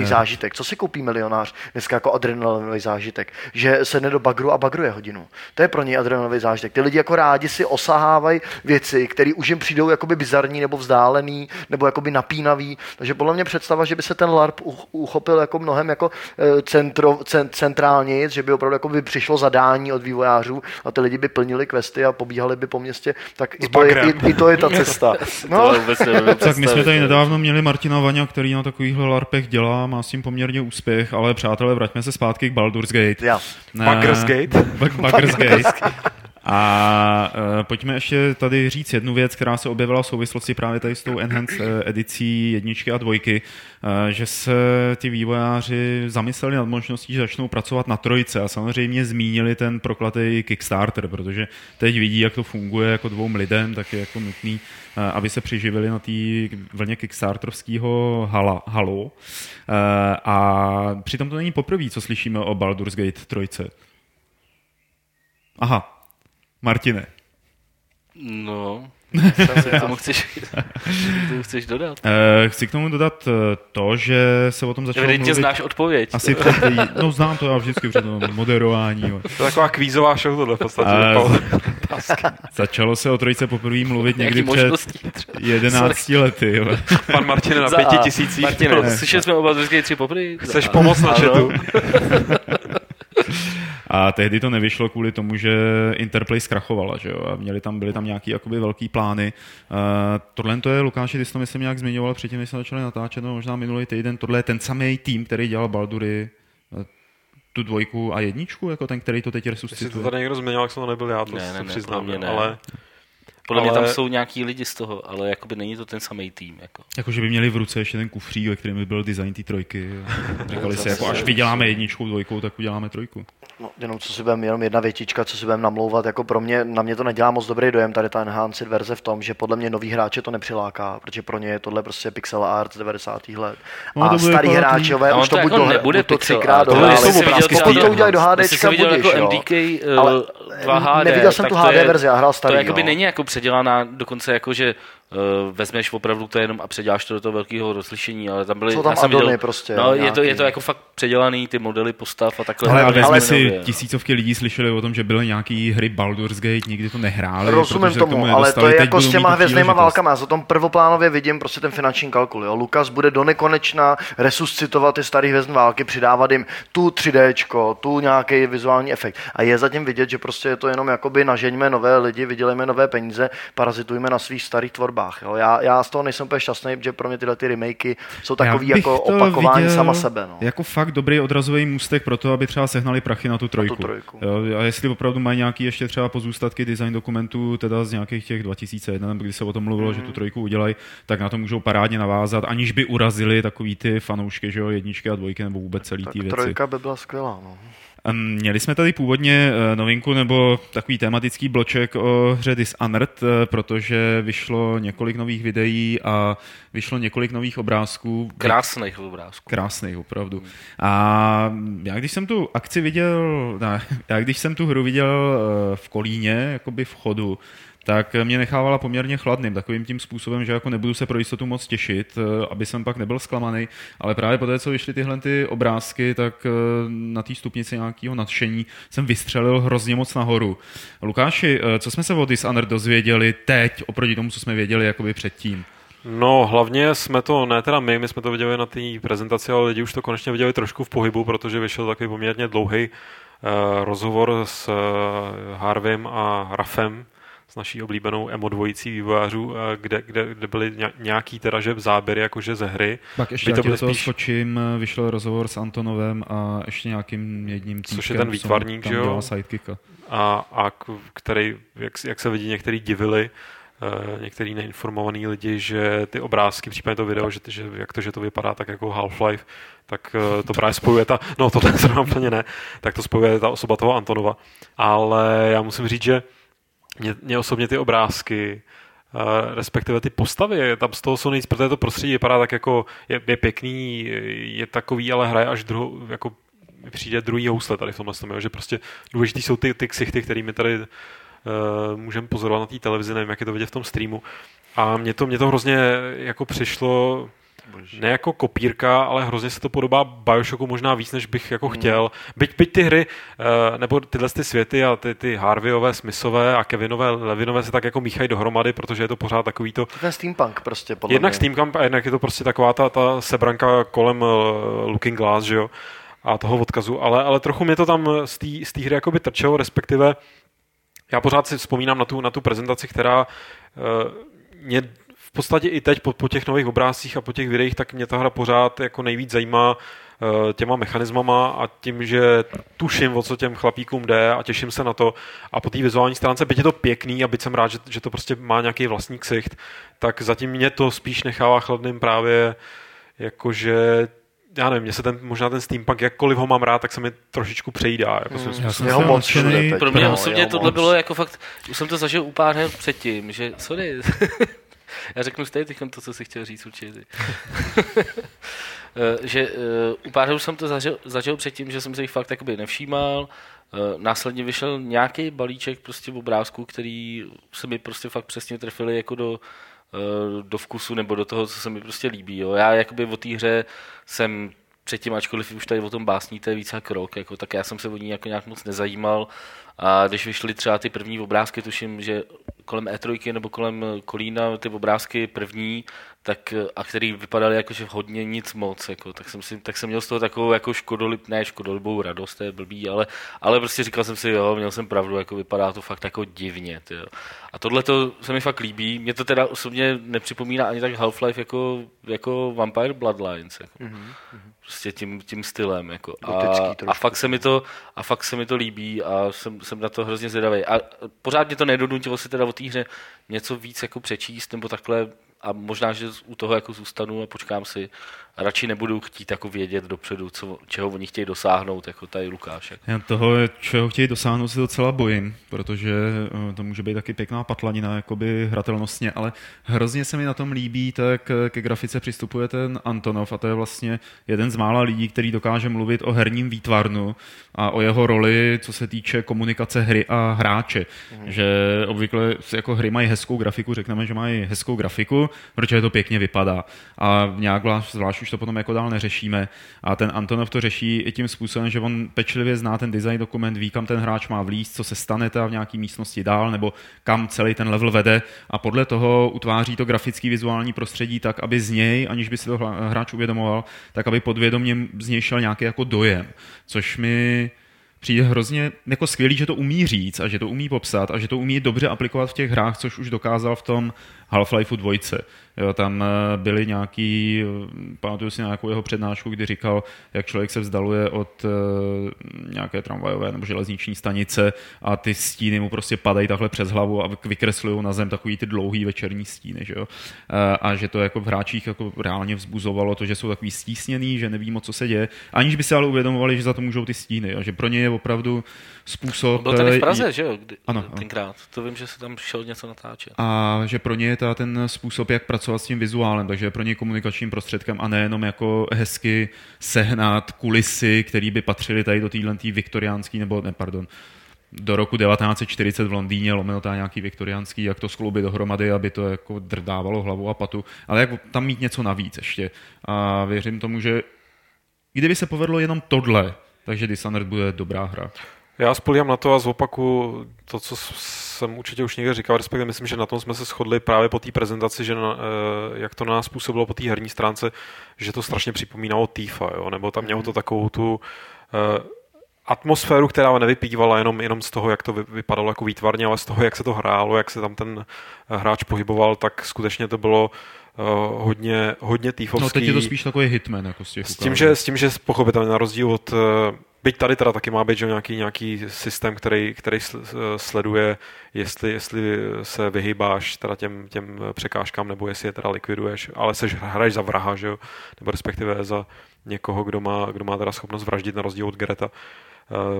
řekneme. zážitek? Co si koupí milionář dneska jako adrenalinový zážitek? Že sedne do bagru a bagruje hodinu. To je pro něj adrenalinový zážitek. Ty lidi jako rádi si osahávají věci, které už jim přijdou jakoby bizarní nebo vzdálený, nebo jakoby napínavý. Takže podle mě představa, že by se ten LARP uch- uchopil jako mnohem jako eh, centro, cen, centrálně, že by opravdu jako by přišlo zadání od vývojářů a ty lidi by plnili questy a pobíhali by po městě, tak i to, je, i, i to je ta cesta. *laughs* no. To vůbec nevím Tak my jsme tady nedávno měli Martina Vaňa, který na takovýchhle larpech dělá, má s tím poměrně úspěch, ale přátelé, vraťme se zpátky k Baldur's Gate. já. Ne, Bugger's Gate. Bugger's Gate. A uh, pojďme ještě tady říct jednu věc, která se objevila v souvislosti právě tady s tou Enhanced edicí jedničky a dvojky, uh, že se ty vývojáři zamysleli nad možností, že začnou pracovat na trojce a samozřejmě zmínili ten proklatý Kickstarter, protože teď vidí, jak to funguje jako dvou lidem, tak je jako nutný, uh, aby se přiživili na té vlně Kickstarterovského halu. Uh, a přitom to není poprvé, co slyšíme o Baldur's Gate trojce. Aha, Martine. No, *laughs* co k tomu chceš, tomu chceš dodat? Uh, chci k tomu dodat eh, to, že se o tom začalo Evidentně mluvit... znáš odpověď. Asi před, no znám to já vždycky před moderování. To je taková kvízová show tohle v podstatě. A- Začalo se o trojice poprvé mluvit někdy před možností? 11 lety. Jo. Pan Martin na pěti tisících. Martine, Ne. slyšeli jsme oba Baldur's tři poprvé? Chceš pomoct na chatu? *laughs* A tehdy to nevyšlo kvůli tomu, že Interplay zkrachovala, že jo? A měli tam, byly tam nějaký jakoby velký plány. Uh, tohle to je, Lukáši, ty jsi to myslím nějak zmiňoval předtím, než jsme začali natáčet, no, možná minulý týden. Tohle je ten samý tým, který dělal Baldury, eh, tu dvojku a jedničku, jako ten, který to teď Jestli to resuscituje. tady někdo změnil, jak jsem to nebyl já, to Ne, se ne, ne, přiznám. mě ne. Ale Podle mě tam Ale- jsou nějaký lidi z toho, ale jakoby není to ten samý tým. Jako. Jako, že by měli v ruce ještě ten kufřík, ve kterém by byl design té trojky. A *laughs* Říkali si, jako až vyděláme jedničku, dvojkou, tak uděláme trojku. No, jenom co si budeme, jenom jedna větička, co si budeme namlouvat, jako pro mě, na mě to nedělá moc dobrý dojem, tady ta enhanced verze v tom, že podle mě nový hráče to nepřiláká, protože pro ně je tohle prostě pixel art z 90. let. No, a to starý jako- hráčové A on už to to buď jako nebude to třikrát to dohráli. Pokud to třeba- udělají do HDčka, viděl budíš, jako jo. MDK eh, Ale 2 HD, neviděl jsem tak tu to HD verzi, já hrál starý, To jakoby není jako předělaná, dokonce jako, že vezmeš opravdu to jenom a předěláš to do toho velkého rozlišení, ale tam byly... Jsou tam já jsem addony viděl, prostě, No, je to, je to jako fakt předělaný, ty modely postav a takhle. Ale, ale velmi si, nově, no. tisícovky lidí slyšeli o tom, že byly nějaký hry Baldur's Gate, nikdy to nehráli. Rozumím k tomu, ale to je jako s těma hvězdnýma válkama. Já za tom prvoplánově vidím prostě ten finanční kalkul. Jo. Lukas bude do nekonečna resuscitovat ty staré hvězdné války, přidávat jim tu 3D, tu nějaký vizuální efekt. A je zatím vidět, že prostě je to jenom jakoby nažeňme nové lidi, vydělejme nové peníze, parazitujme na svých starých tvorbách. Jo. Já, já z toho nejsem úplně šťastný, že pro mě tyhle ty remakey jsou takový jako opakování viděl sama sebe. No. Jako fakt dobrý odrazový můstek pro to, aby třeba sehnali prachy na tu trojku. trojku. Jo, a jestli opravdu mají nějaký ještě třeba pozůstatky design dokumentů, teda z nějakých těch 2001, nebo kdy se o tom mluvilo, mm. že tu trojku udělají, tak na to můžou parádně navázat, aniž by urazili takový ty fanoušky, že jo, jedničky a dvojky, nebo vůbec celý Tak ty věci. trojka by byla skvělá. No. Měli jsme tady původně eh, novinku nebo takový tematický bloček o hře Dishonored, eh, protože vyšlo několik nových videí a vyšlo několik nových obrázků. Krásných obrázků. Krásných, opravdu. A já když jsem tu akci viděl, ne, *laughs* já když jsem tu hru viděl eh, v Kolíně, jakoby v chodu, tak mě nechávala poměrně chladným, takovým tím způsobem, že jako nebudu se pro jistotu moc těšit, eh, aby jsem pak nebyl zklamaný, ale právě po té, co vyšly tyhle ty obrázky, tak eh, na té stupnici nějakého nadšení jsem vystřelil hrozně moc nahoru. Lukáši, eh, co jsme se o Dishonored dozvěděli teď, oproti tomu, co jsme věděli jakoby předtím? No, hlavně jsme to, ne teda my, my jsme to viděli na té prezentaci, ale lidi už to konečně viděli trošku v pohybu, protože vyšel takový poměrně dlouhý uh, rozhovor s Harvem a Rafem, s naší oblíbenou emo dvojicí vývojářů, uh, kde, kde, kde byly ně- nějaký teda, že záběry jakože ze hry. Pak ještě By to do toho spíš- skočím, vyšel rozhovor s Antonovem a ještě nějakým jedním Což je ten výtvarník, že jo? a, a který, jak, jak se vidí, některý divili, uh, některý neinformovaný lidi, že ty obrázky, případně to video, že, že jak to, že to vypadá tak jako Half-Life, tak *laughs* to právě spojuje ta, no to zrovna úplně ne, tak to spojuje ta osoba toho Antonova. Ale já musím říct, že mě, mě osobně ty obrázky, Uh, respektive ty postavy, tam z toho jsou nejvíc, protože to prostředí vypadá tak jako, je, je pěkný, je takový, ale hraje až druhou, jako přijde druhý housle tady v tomhle tom, že prostě důležitý jsou ty, ty ksichty, kterými tady uh, můžeme pozorovat na té televizi, nevím, jak je to vidět v tom streamu. A mně to, mě to hrozně jako přišlo ne jako kopírka, ale hrozně se to podobá Bioshocku možná víc, než bych jako chtěl. Byť, byť ty hry, eh, nebo tyhle ty světy a ty, ty Harveyové, Smithové a Kevinové, Levinové se tak jako míchají dohromady, protože je to pořád takový to, Ten steampunk prostě podle Jednak mě. Steamcamp a jednak je to prostě taková ta, ta sebranka kolem uh, Looking Glass, že jo, a toho odkazu, ale, ale trochu mě to tam z té z té hry jakoby trčelo, respektive já pořád si vzpomínám na tu, na tu prezentaci, která uh, mě v podstatě i teď po, po těch nových obrázcích a po těch videích, tak mě ta hra pořád jako nejvíc zajímá eh, těma mechanismama a tím, že tuším, o co těm chlapíkům jde a těším se na to. A po té vizuální stránce, byť je to pěkný a byť jsem rád, že, že to prostě má nějaký vlastní ksicht, tak zatím mě to spíš nechává chladným právě jakože já nevím, mě se ten, možná ten steampunk, jakkoliv ho mám rád, tak se mi trošičku přejídá. Jako mm. Já jsem moc Pro mě osobně tohle moc. bylo jako fakt, už jsem to zažil u pár her předtím, že sorry, já řeknu stejně teď to, co si chtěl říct určitě. *laughs* Eh, že uh, u pár jsem to zažil, zažil předtím, že jsem se jich fakt jakoby nevšímal, Uh, následně vyšel nějaký balíček prostě v obrázku, který se mi prostě fakt přesně trefili jako do, Eh, do vkusu nebo do toho, co se mi prostě líbí. Jo. Já jakoby o té hře jsem předtím, ačkoliv už tady o tom básníte více jak rok, jako, tak já jsem se o ní jako nějak moc nezajímal. A když vyšly třeba ty první obrázky, tuším, že kolem E3 nebo kolem Kolína ty obrázky první, tak, a který vypadaly jako, že hodně nic moc, jako, tak, jsem si, tak jsem měl z toho takovou jako škodolib, ne škodolibou radost, to je blbý, ale, ale prostě říkal jsem si, jo, měl jsem pravdu, jako vypadá to fakt jako divně. Tyjo. A tohle to se mi fakt líbí, mě to teda osobně nepřipomíná ani tak Half-Life jako, jako Vampire Bloodlines. Jako. Mm-hmm. Prostě tím, tím stylem. Jako. A, a, fakt se mi to, a fakt se mi to líbí a jsem, jsem na to hrozně zvědavý. A pořád mě to nedonutilo si teda o té hře něco víc jako přečíst nebo takhle a možná, že u toho jako zůstanu a počkám si. A radši nebudu chtít jako vědět dopředu, co, čeho oni chtějí dosáhnout, jako tady Lukáš. Jako. Já toho, čeho chtějí dosáhnout, se docela bojím, protože eh, to může být taky pěkná patlanina, jakoby hratelnostně, ale hrozně se mi na tom líbí, tak ke grafice přistupuje ten Antonov a to je vlastně jeden z mála lidí, který dokáže mluvit o herním výtvarnu a o jeho roli, co se týče komunikace hry a hráče. Mm. Že obvykle jako hry mají hezkou grafiku, řekneme, že mají hezkou grafiku, protože to pěkně vypadá. A nějak zvlášť už to potom jako dál neřešíme. A ten Antonov to řeší i tím způsobem, že on pečlivě zná ten design dokument, ví, kam ten hráč má vlízt, co se stane v nějaké místnosti dál, nebo kam celý ten level vede a podle toho utváří to grafický vizuální prostředí tak, aby z něj, aniž by si to hráč uvědomoval, tak aby podvědomě z něj šel nějaký jako dojem, což mi přijde hrozně jako skvělý, že to umí říct a že to umí popsat a že to umí dobře aplikovat v těch hrách, což už dokázal v tom Half-Life 2. Jo, tam eh, byly nějaký, eh, pamatuju si nějakou jeho přednášku, kdy říkal, jak člověk se vzdaluje od uh, nějaké tramvajové nebo železniční stanice a ty stíny mu prostě padají takhle přes hlavu a vykreslují na zem takový ty dlouhý večerní stíny. Že jo? Uh, a že to jako v hráčích jako reálně vzbuzovalo to, že jsou takový stísněný, že neví moc, co se děje, aniž by si ale uvědomovali, že za to můžou ty stíny. A že pro ně je opravdu způsob... Byl tady v Praze, že jo? Kdy, ano, tenkrát. To vím, že se tam šel něco natáčet. A že pro ně je ta ten způsob, jak pracovat s tím vizuálem, takže je pro ně komunikačním prostředkem a nejenom jako hezky sehnat kulisy, které by patřily tady do téhle viktoriánský, nebo ne, pardon, do roku 1940 v Londýně lomeno nějaký viktoriánský, jak to skloubit dohromady, aby to jako drdávalo hlavu a patu, ale jak tam mít něco navíc ještě. A věřím tomu, že kdyby se povedlo jenom tohle, takže Dishonored bude dobrá hra. Já spolíhám na to a zopaku to, co jsem určitě už někde říkal, respektive myslím, že na tom jsme se shodli právě po té prezentaci, že na, eh, jak to na nás působilo po té herní stránce, že to strašně připomínalo Tifa, jo? nebo tam mělo to mhm. takovou tu uh, atmosféru, která nevypívala jenom, jenom z toho, jak to vypadalo jako výtvarně, ale z toho, jak se to hrálo, jak se tam ten hráč pohyboval, tak skutečně to bylo uh, hodně, hodně týfovský. No teď je to spíš takový hitman. Jako z, těch s, tím, že, s tím, že pochopitelně na rozdíl od uh, Byť tady teda taky má být že nějaký, nějaký systém, který, který sleduje, jestli, jestli se vyhýbáš teda těm, těm překážkám, nebo jestli je teda likviduješ, ale seš, hraješ za vraha, že jo? nebo respektive za někoho, kdo má, kdo má teda schopnost vraždit na rozdíl od Gereta. Uh,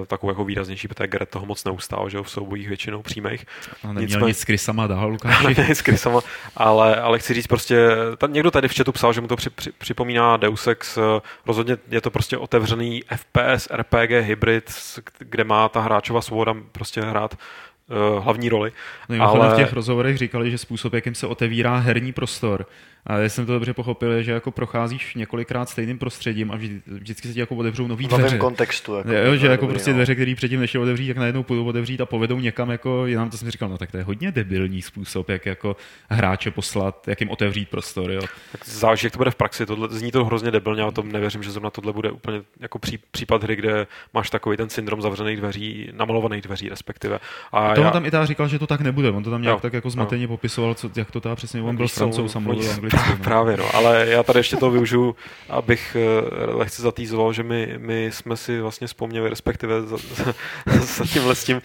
takovou jako výraznější, protože Gret toho moc neustál, že v soubojích většinou přímých. A neměl Nicméně, nic s Krysama dál, *laughs* Lukáši. nic s Krysama, ale, ale chci říct prostě, ta, někdo tady v chatu psal, že mu to při, při, připomíná Deus Ex, uh, rozhodně je to prostě otevřený FPS, RPG, hybrid, kde má ta hráčova svoboda prostě hrát uh, hlavní roli. No, ale... v těch rozhovorech říkali, že způsob, jakým se otevírá herní prostor, a já jsem to dobře pochopil, že jako procházíš několikrát stejným prostředím a vždy, vždycky se ti jako otevřou nový dveře. V novém kontextu. Jako jo, že jako prostě no. dveře, které předtím nešli otevřít, tak najednou půjdou otevřít a povedou někam jako jinam. To jsem říkal, no tak to je hodně debilní způsob, jak jako hráče poslat, jak jim otevřít prostor. Jo. Tak záleží, jak to bude v praxi. Tohle, zní to hrozně debilně, a tom nevěřím, že zrovna tohle bude úplně jako pří, případ hry, kde máš takový ten syndrom zavřených dveří, namalovaných dveří respektive. A to potom já- tam i ta říkal, že to tak nebude. On to tam nějak Jo, tak jako zmateně popisoval, co, jak to ta přesně. On byl francouz a mluvil anglicky. No. Právě, no. Ale já tady ještě to využiju, abych eh, lehce zatýzoval, že my, my jsme si vlastně vzpomněli, respektive za, *laughs* za, s tím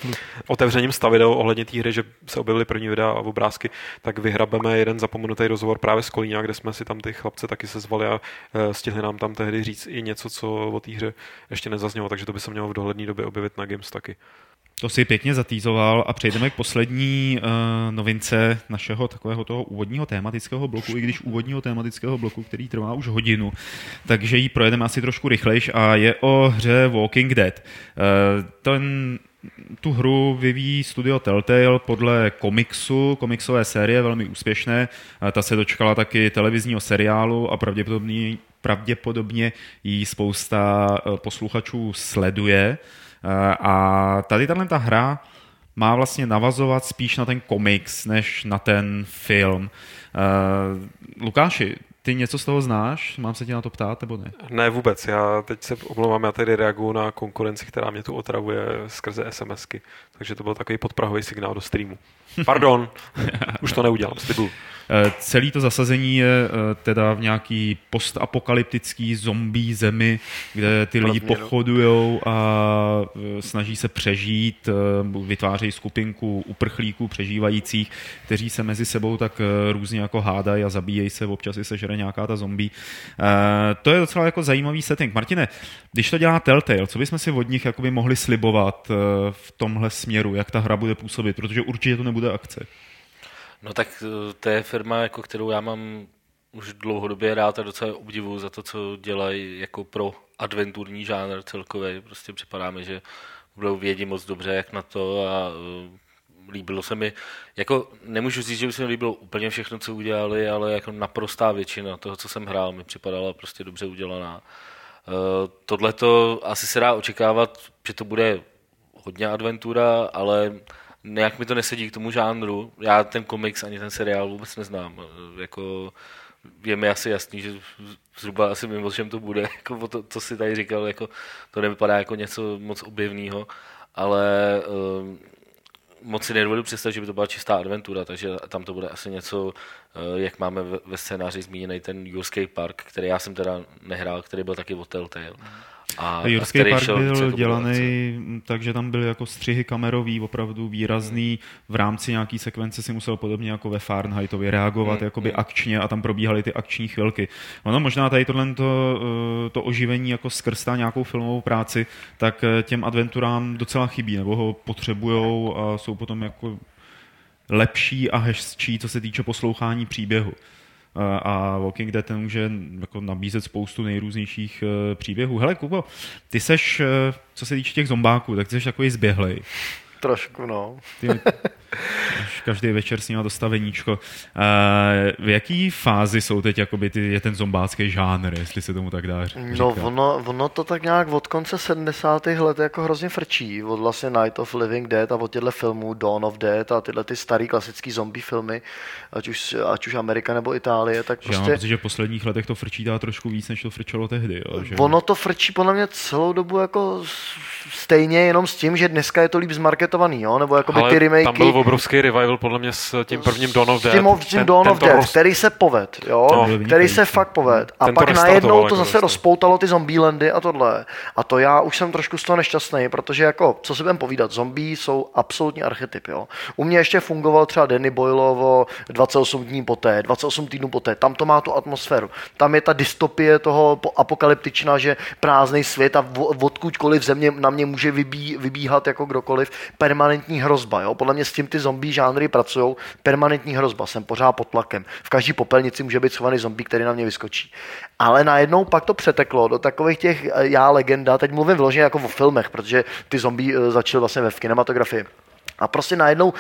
otevřením stavidel ohledně té hry, že se objevily první videa a obrázky, tak vyhrabeme jeden zapomenutý rozhovor právě z Kolína, kde jsme si tam ty chlapce taky sezvali a eh, stihli nám tam tehdy říct i něco, co o té hře ještě nezaznělo, takže to by se mělo v dohledné době objevit na Games taky. To si pěkně zatýzoval a přejdeme k poslední uh, novince našeho takového toho úvodního tématického bloku, i když úvodního tématického bloku, který trvá už hodinu, takže ji projedeme asi trošku rychlejš a je o hře Walking Dead. Uh, ten tu hru vyvíjí studio Telltale podle komiksu, komiksové série, velmi úspěšné. A Ta se dočkala taky televizního seriálu a pravděpodobně, pravděpodobně ji spousta eh, posluchačů sleduje. Eh, A tady tahle ta hra má vlastně navazovat spíš na ten komiks, než na ten film. Eh, Lukáši, ty něco z toho znáš? Mám se tě na to ptát, nebo ne? Ne, vůbec. Já teď se omlouvám, já tady reaguju na konkurenci, která mě tu otravuje skrze SMSky. Takže to byl takový podprahový signál do streamu. Pardon, *laughs* už to neudělám, slibuju. Eh, Celý to zasazení je eh, teda v nějaký postapokalyptický zombie zemi, kde ty lidi Pro změnu. pochodujou a eh, snaží se přežít, vytvářejí skupinku uprchlíků přežívajících, kteří se mezi sebou tak různě jako hádají a zabíjejí se, občas si sežere nějaká ta zombie. To je docela jako zajímavý setting. Martine, když to dělá Telltale, co bychom si od nich jakoby mohli slibovat v tomhle směru, jak ta hra bude působit, protože určitě to nebude akce. No tak eh, to je firma, jako kterou já mám už dlouhodobě rád a docela obdivuju za to, co dělají jako pro adventurní žánr celkově. Prostě připadá mi, že budou vědí moc dobře, jak na to a eh, líbilo se mi, jako nemůžu říct, že by se mi líbilo úplně všechno, co udělali, ale jako naprostá většina toho, co jsem hrál, mi připadala prostě dobře udělaná. Tohle to asi se dá očekávat, že to bude hodně adventura, ale nějak mi to nesedí k tomu žánru. Já ten komiks ani ten seriál vůbec neznám. Eh, Jako je mi asi jasný, že zhruba asi vím, o čem to bude, *laughs* jako to, co si tady říkal, jako to nevypadá jako něco moc objevného, ale uh, moc si nedovedu představit, že by to byla čistá adventura, takže tam to bude asi něco, eh, jak máme ve- scénáři zmíněný ten Jurský park, který já jsem teda nehrál, který byl taky od Telltale. A, a Jurský park byl dělaný, m, takže tam byly jako střihy kamerový opravdu výrazný. V rámci nějaký sekvence si musel podobně jako ve Fahrenheitovi reagovat Mm, jakoby mm. akčně a tam probíhaly ty akční chvilky. Ono možná tady tohle to, eh, to oživení jako skrstá nějakou filmovou práci, tak eh, těm adventurám docela chybí, nebo ho potřebujou a jsou potom jako lepší a hezčí, co se týče poslouchání příběhu. A Walking Dead ten může jako nabízet spoustu nejrůznějších eh, příběhů. Hele, Kubo, ty seš, eh, co se týče těch zombáků, tak ty seš takový zběhlej. Trošku, no. Ty každý večer s nima dostaveníčko. Eh, V jaký fázi jsou teď jakoby ty, je ten zombácký žánr, jestli se tomu tak dá říct? No, ono, ono to tak nějak od konce 70. let jako hrozně frčí. Od vlastně Night of Living Dead a od těchto filmů Dawn of Dead a tyhle ty starý klasický zombie filmy, ať už, ať už Amerika nebo Itálie, tak Že já mám prostě pocit, že v posledních letech to frčí dá trošku víc, než to frčelo tehdy. Jo? Že... ono to frčí podle mě celou dobu jako stejně jenom s tím, že dneska je to líp zmarketovaný, jo? nebo Ale ty remakey. tam byl obrovský revival podle mě s tím prvním Dawn of s Dead. tím, s tím Ten- Dawn of Dead, roz- který se poved, jo? No. Který se fakt poved. A pak najednou to jako zase vlastně. rozpoutalo ty zombielandy a tohle. A to já už jsem trošku z toho nešťastný, protože jako, co si budem povídat, zombie jsou absolutní archetyp, jo. U mě ještě fungoval třeba Danny Boylovo 28 dní poté, 28 týdnů poté, tam to má tu atmosféru. Tam je ta dystopie toho po- apokalyptična, že prázdný svět a odkudkoliv země na mě může vybí, vybíhat jako kdokoliv, permanentní hrozba, jo. Podle mě s tím ty zombie žánry pracují, permanentní hrozba, jsem pořád pod tlakem. V každý popelnici může být schovaný zombie, který na mě vyskočí. Ale najednou pak to přeteklo do takových těch eh, já legenda, teď mluvím vyloženě jako o filmech, protože ty zombie eh, začaly vlastně ve kinematografii. A prostě najednou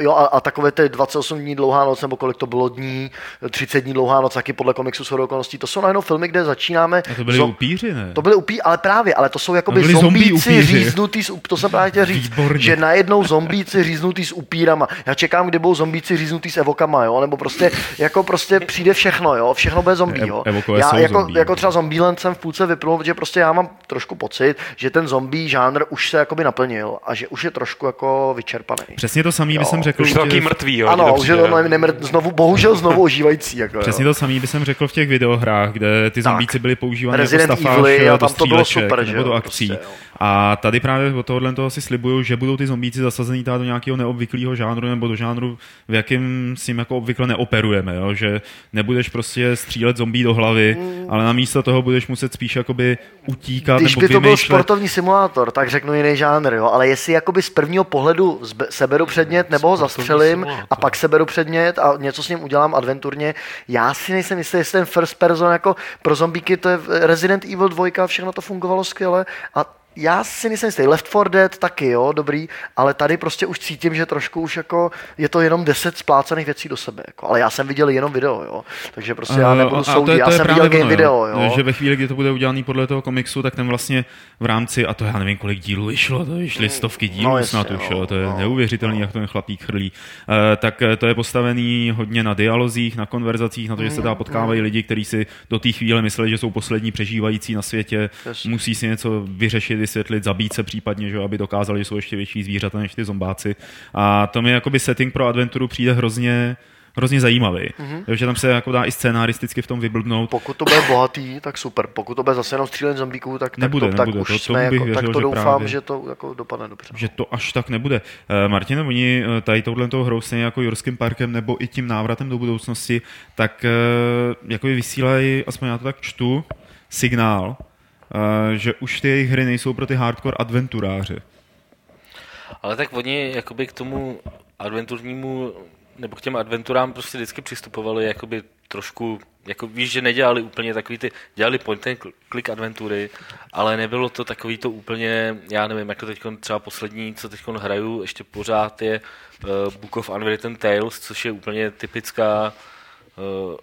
eh, jo, a, a takové ty 28 dní dlouhá noc, nebo kolik to bylo dní, 30 dní dlouhá noc, taky podle komiksu shodou okolností, to jsou najednou filmy, kde začínáme. A to byly zo- upíři, ne? to byly upí, ale právě, ale to jsou jakoby To byli zombie zombíci upíři. říznutý, z, to jsem právě chtěl říct, Výborně. že najednou zombíci říznutý s upírama. Já čekám, kdy budou zombíci říznutý s evokama, jo, nebo prostě, jako prostě přijde všechno, jo, všechno bude zombie, jo. Ev- evokové Já jako, zombie, jako třeba Zombieland jsem v půlce vypnul, protože prostě já mám trošku pocit, že ten zombie žánr už se jakoby naplnil a že už je trošku jako vyčerpaný. Přesně to samý by jsem řekl. Už těch- mrtvý, jo. Ano, už je to jo. nemr- znovu, bohužel znovu ožívající. Jako, Přesně jo. to samý by jsem řekl v těch videohrách, kde ty zombíci byli používáni Resident jako stafáž Evil, a do tam to bylo stříleček super, že nebo do akcí. prostě, jo. a tady právě od tohohle toho si slibuju, že budou ty zombíci zasazený tady do nějakého neobvyklého žánru nebo do žánru, v jakém s ním jako obvykle neoperujeme, jo? že nebudeš prostě střílet zombí do hlavy, ale namísto toho budeš muset spíš jakoby utíkat Když nebo by to byl sportovní simulátor, tak řeknu jiný žánr, jo. ale jestli jakoby z prvního pohledu seberu předmět nebo ho zastřelím a pak seberu předmět a něco s ním udělám adventurně, já si nejsem jistý, jestli ten first person jako pro zombíky, to je Resident Evil 2, všechno to fungovalo skvěle a já si nejsem jistý, Left 4 Dead taky, jo, dobrý, ale tady prostě už cítím, že trošku už jako je to jenom 10 splácených věcí do sebe, jako. ale já jsem viděl jenom video, jo, takže prostě já Eh, nebudu a to soudit, je- já to je jsem viděl game ono, video, jo. Že ve chvíli, kdy to bude udělaný podle toho komiksu, tak ten vlastně v rámci, a to já nevím, kolik dílů vyšlo, to vyšly stovky dílů No, no, jasně, snad už, no, jo, to je no, neuvěřitelný, no. jak to ten chlapík chrlí. Uh, tak eh, to je postavený hodně na dialozích, na konverzacích, na to, že se Mm, tam potkávají lidi, kteří si do té chvíle mysleli, že jsou poslední přežívající na světě, musí si něco vyřešit, vysvětlit, zabít se případně, že, aby dokázali, že jsou ještě větší zvířata než ty zombáci. A to mi jakoby setting pro adventuru přijde hrozně hrozně zajímavý. Mm-hmm. že tam se jako dá i scénaristicky v tom vyblbnout. Pokud to bude bohatý, tak super. Pokud to bude zase jenom střílet zombíků, tak, Nebude, tak, to, nebude. tak To- už tomu jsme jako, věřil, tak to že doufám, právě- že to jako dopadne dobře. že to až tak nebude. Eh, Martin, oni eh, tady touhle toho hrou stejně jako Jurským parkem nebo i tím návratem do budoucnosti, tak eh, jako vysílají, aspoň já to tak čtu, signál, že už ty jejich hry nejsou pro ty hardcore adventuráře. Ale tak oni jakoby k tomu adventurnímu, nebo k těm adventurám prostě vždycky přistupovali jakoby trošku, jako víš, že nedělali úplně takový ty, dělali point and click adventury, ale nebylo to takový to úplně, já nevím, jako teď třeba poslední, co teď hraju, ještě pořád je uh, Book of Unwritten Tales, což je úplně typická uh,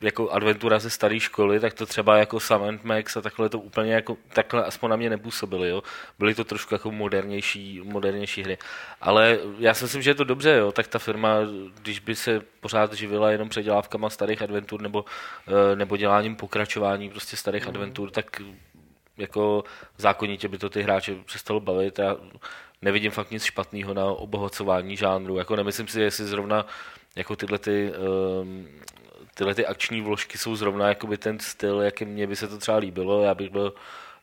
jako adventura ze staré školy, tak to třeba jako Sam and Max a takhle to úplně jako, takhle aspoň na mě nepůsobily, jo. Byly to trošku jako modernější, modernější hry. Ale já si myslím, že je to dobře, jo. Tak ta firma, když by se pořád živila jenom předělávkama starých adventur nebo, eh, nebo děláním pokračování prostě starých adventur, tak jako zákonitě by to ty hráče přestalo bavit. Já nevidím fakt nic špatného na obohacování žánru. Jako nemyslím si, jestli zrovna jako tyhle ty, um, tyhle ty akční vložky jsou zrovna jakoby ten styl, jaký mně by se to třeba líbilo. Já bych byl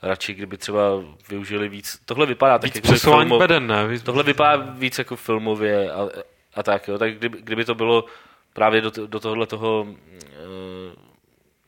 radši, kdyby třeba využili víc. Tohle vypadá tak Víc jako přesouvání filmo- beden, ne? Víc- Tohle vypadá víc jako filmově a, a tak, jo. Tak kdyby, kdyby to bylo právě do, do tohohle toho eh,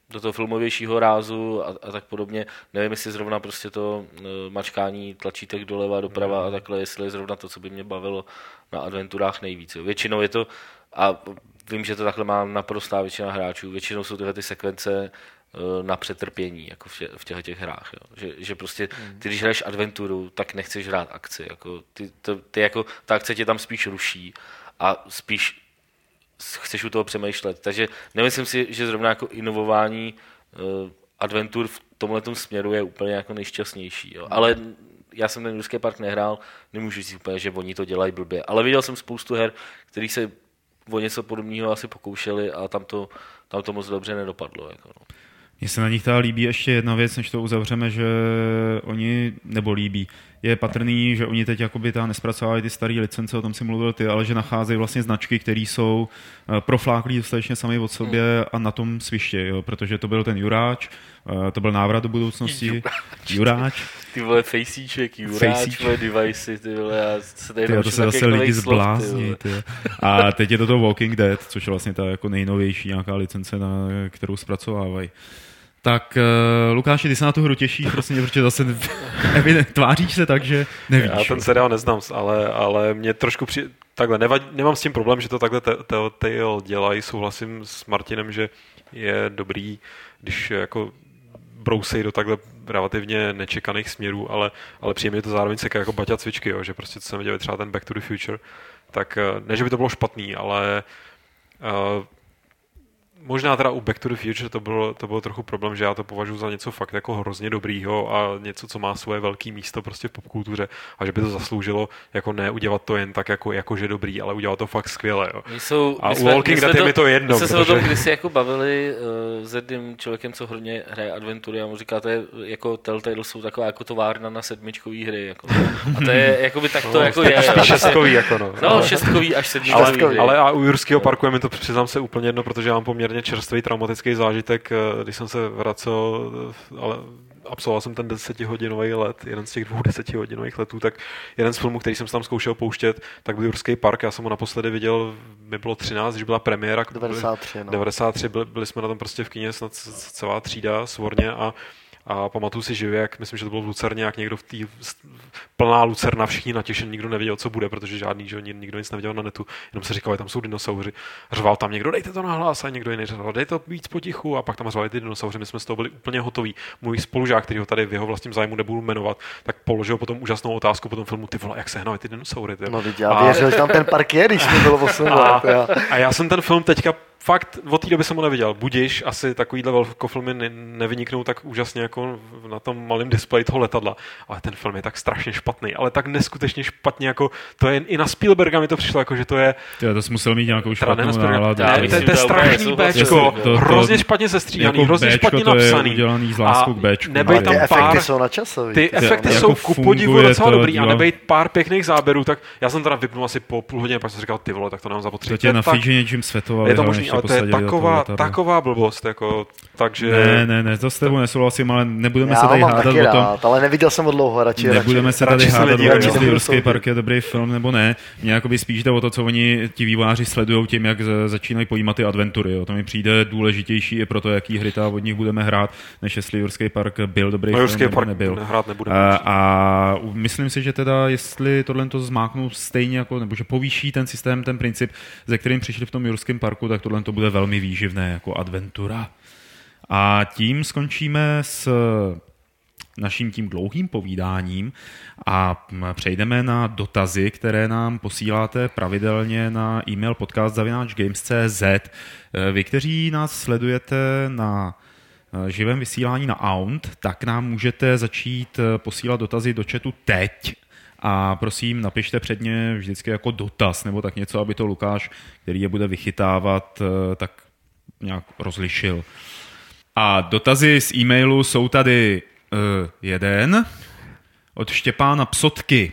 do toho filmovějšího rázu a, a tak podobně. Nevím, jestli zrovna prostě to eh, mačkání tlačítek doleva, doprava a takhle, jestli je zrovna to, co by mě bavilo na adventurách nejvíc. Jo. Většinou je to, a vím, že to takhle má naprostá většina hráčů, většinou jsou tyhle ty sekvence eh, na přetrpění, jako v, tě, v těchto těch hrách. Jo. Že, že prostě ty, když hraješ adventuru, tak nechceš hrát akci. Jako, ty, to, ty jako, ta akce tě tam spíš ruší a spíš chceš u toho přemýšlet. Takže nemyslím si, že zrovna jako inovování uh, adventur v tomhle směru je úplně jako nejšťastnější. Jo. Ale já jsem ten ruský park nehrál, nemůžu říct úplně, že oni to dělají blbě. Ale viděl jsem spoustu her, který se o něco podobného asi pokoušeli a tam to, tam to moc dobře nedopadlo. Jako no. Mně se na nich teda líbí ještě jedna věc, než to uzavřeme, že oni, nebo líbí, je patrný, že oni teď jakoby ta nespracovávají ty staré licence, o tom si mluvil ty, ale že nacházejí vlastně značky, které jsou eh, profláklí dostatečně sami od sobě a na tom sviště, jo, protože to byl ten Juráč, eh, to byl návrat do budoucnosti, Juráč, Ty vole fejsíček, juráč, Fejsíček. vole devicey, ty vole, já se tady ty, to se zase lidi ty zblázní. vole. Ty. A teď je to to Walking Dead, což je vlastně ta jako nejnovější nějaká licence, na, kterou zpracovávají. Tak uh, Lukáši, ty se na tu hru těšíš, prostě, protože zase *laughs* tváříš se tak, že nevíš. Já ten seriál neznám, ale, ale mě trošku při... Takhle, nevadí, nemám s tím problém, že to takhle te- Telltale dělají, souhlasím s Martinem, že je dobrý, když jako brousej do takhle relativně nečekaných směrů, ale, ale příjemně to zároveň seká jako baťa cvičky, jo, že prostě co jsme viděli třeba ten Back to the Future, tak eh, ne, že by to bylo špatný, ale uh, Možná teda u Back to the Future to bylo, to bylo trochu problém, že já to považuji za něco fakt jako hrozně dobrýho a něco, co má svoje velké místo prostě v popkultuře a že by to zasloužilo jako ne udělat to jen tak jako, jako že dobrý, ale udělat to fakt skvěle. Jo. Jsou, a u Walking Dead je mi to jedno. My jsme protože... se o tom kdysi jako bavili uh, s jedním člověkem, co hodně hraje adventury a mu říká, to je jako Telltale jsou taková jako továrna na sedmičkový hry. Jako. A to je *laughs* jako by tak to no, jako je. Šestkový jako no. No, šestkový až sedmičkový. Ale, ale a u Jurského parku je mi to přiznám se úplně jedno, protože já mám poměrně čerstvý traumatický zážitek, eh, když jsem se vracel, eh, ale absolvoval jsem ten desetihodinový let, jeden z těch dvou *laughs* desetihodinových letů, tak jeden z filmů, který jsem tam zkoušel pouštět, tak byl Jurský park. Já jsem ho naposledy viděl, mi bylo 13, když byla premiéra. 93, no. 93, byli, byli jsme na tom prostě v kině snad celá třída svorně a a pamatuju si živě, jak myslím, že to bylo v Lucerně, jak někdo v té plná Lucerna, všichni natěšení, nikdo nevěděl, co bude, protože žádný, že nikdo nic neviděl na netu, jenom se říkalo, tam jsou dinosauři. Řval tam někdo, dejte to na hlas, a někdo jiný řval, dejte to víc potichu, a pak tam řvali ty dinosauři, my jsme z toho byli úplně hotoví. Můj spolužák, který ho tady v jeho vlastním zájmu nebudu jmenovat, tak položil potom úžasnou otázku po tom filmu, ty vole, jak se hnají ty dinosaury. Ty. No, já a... věřil, že tam ten park je, když mi bylo 8 let. A já jsem ten film teďka fakt od té doby jsem ho neviděl. Budiš, asi takovýhle velkofilmy ne, nevyniknou tak úžasně jako na tom malém displeji toho letadla. Ale ten film je tak strašně špatný, ale tak neskutečně špatně, jako to je i na Spielberga mi to přišlo, jako že to je... Ty, to jsi musel mít nějakou špatnou náladu. Ne, to, to je strašný Bčko, hrozně špatně sestříhaný, jako hrozně špatně napsaný. udělaný z láskou k Bčku. Nebej tam pár... efekty jsou načasový. Ty efekty jsou ku podivu docela dobrý a nebej pár pěkných záběrů, tak já jsem teda vypnul asi po půl hodině, pak jsem říkal, ty vole, tak to nám zapotřebí. To tě na Fiji něčím světovali. Je to možný, ale to je taková, taková blbost, jako, takže... Ne, ne, ne, to s tebou nesouhlasím, ale nebudeme Já se tady hádat o tom. Rád, ale neviděl jsem ho dlouho, radši. Nebudeme radši, se tady hádat o tom, jestli Jurský park je dobrý film nebo ne. Mě jakoby spíš jde o to, co oni, ti výváři sledují tím, jak začínají pojímat ty adventury. Jo. To mi přijde důležitější i pro to, jaký hry ta od nich budeme hrát, než jestli Jurský park byl dobrý no, film nebo nebyl. Hrát nebudeme, a, a, myslím si, že teda, jestli tohle to zmáknou stejně jako, nebo že povýší ten systém, ten princip, ze kterým přišli v tom Jurském parku, tak tohle to bude velmi výživné výživné jako adventura. A tím skončíme s naším tím dlouhým povídáním a přejdeme na dotazy, které nám posíláte pravidelně na e-mail podcast.games.cz. Vy, kteří nás sledujete na živém vysílání na Aunt, tak nám můžete začít posílat dotazy do chatu teď. A prosím, napište předně vždycky jako dotaz nebo tak něco, aby to Lukáš, který je bude vychytávat, tak nějak rozlišil. A dotazy z e-mailu jsou tady uh, jeden od Štěpána Psotky.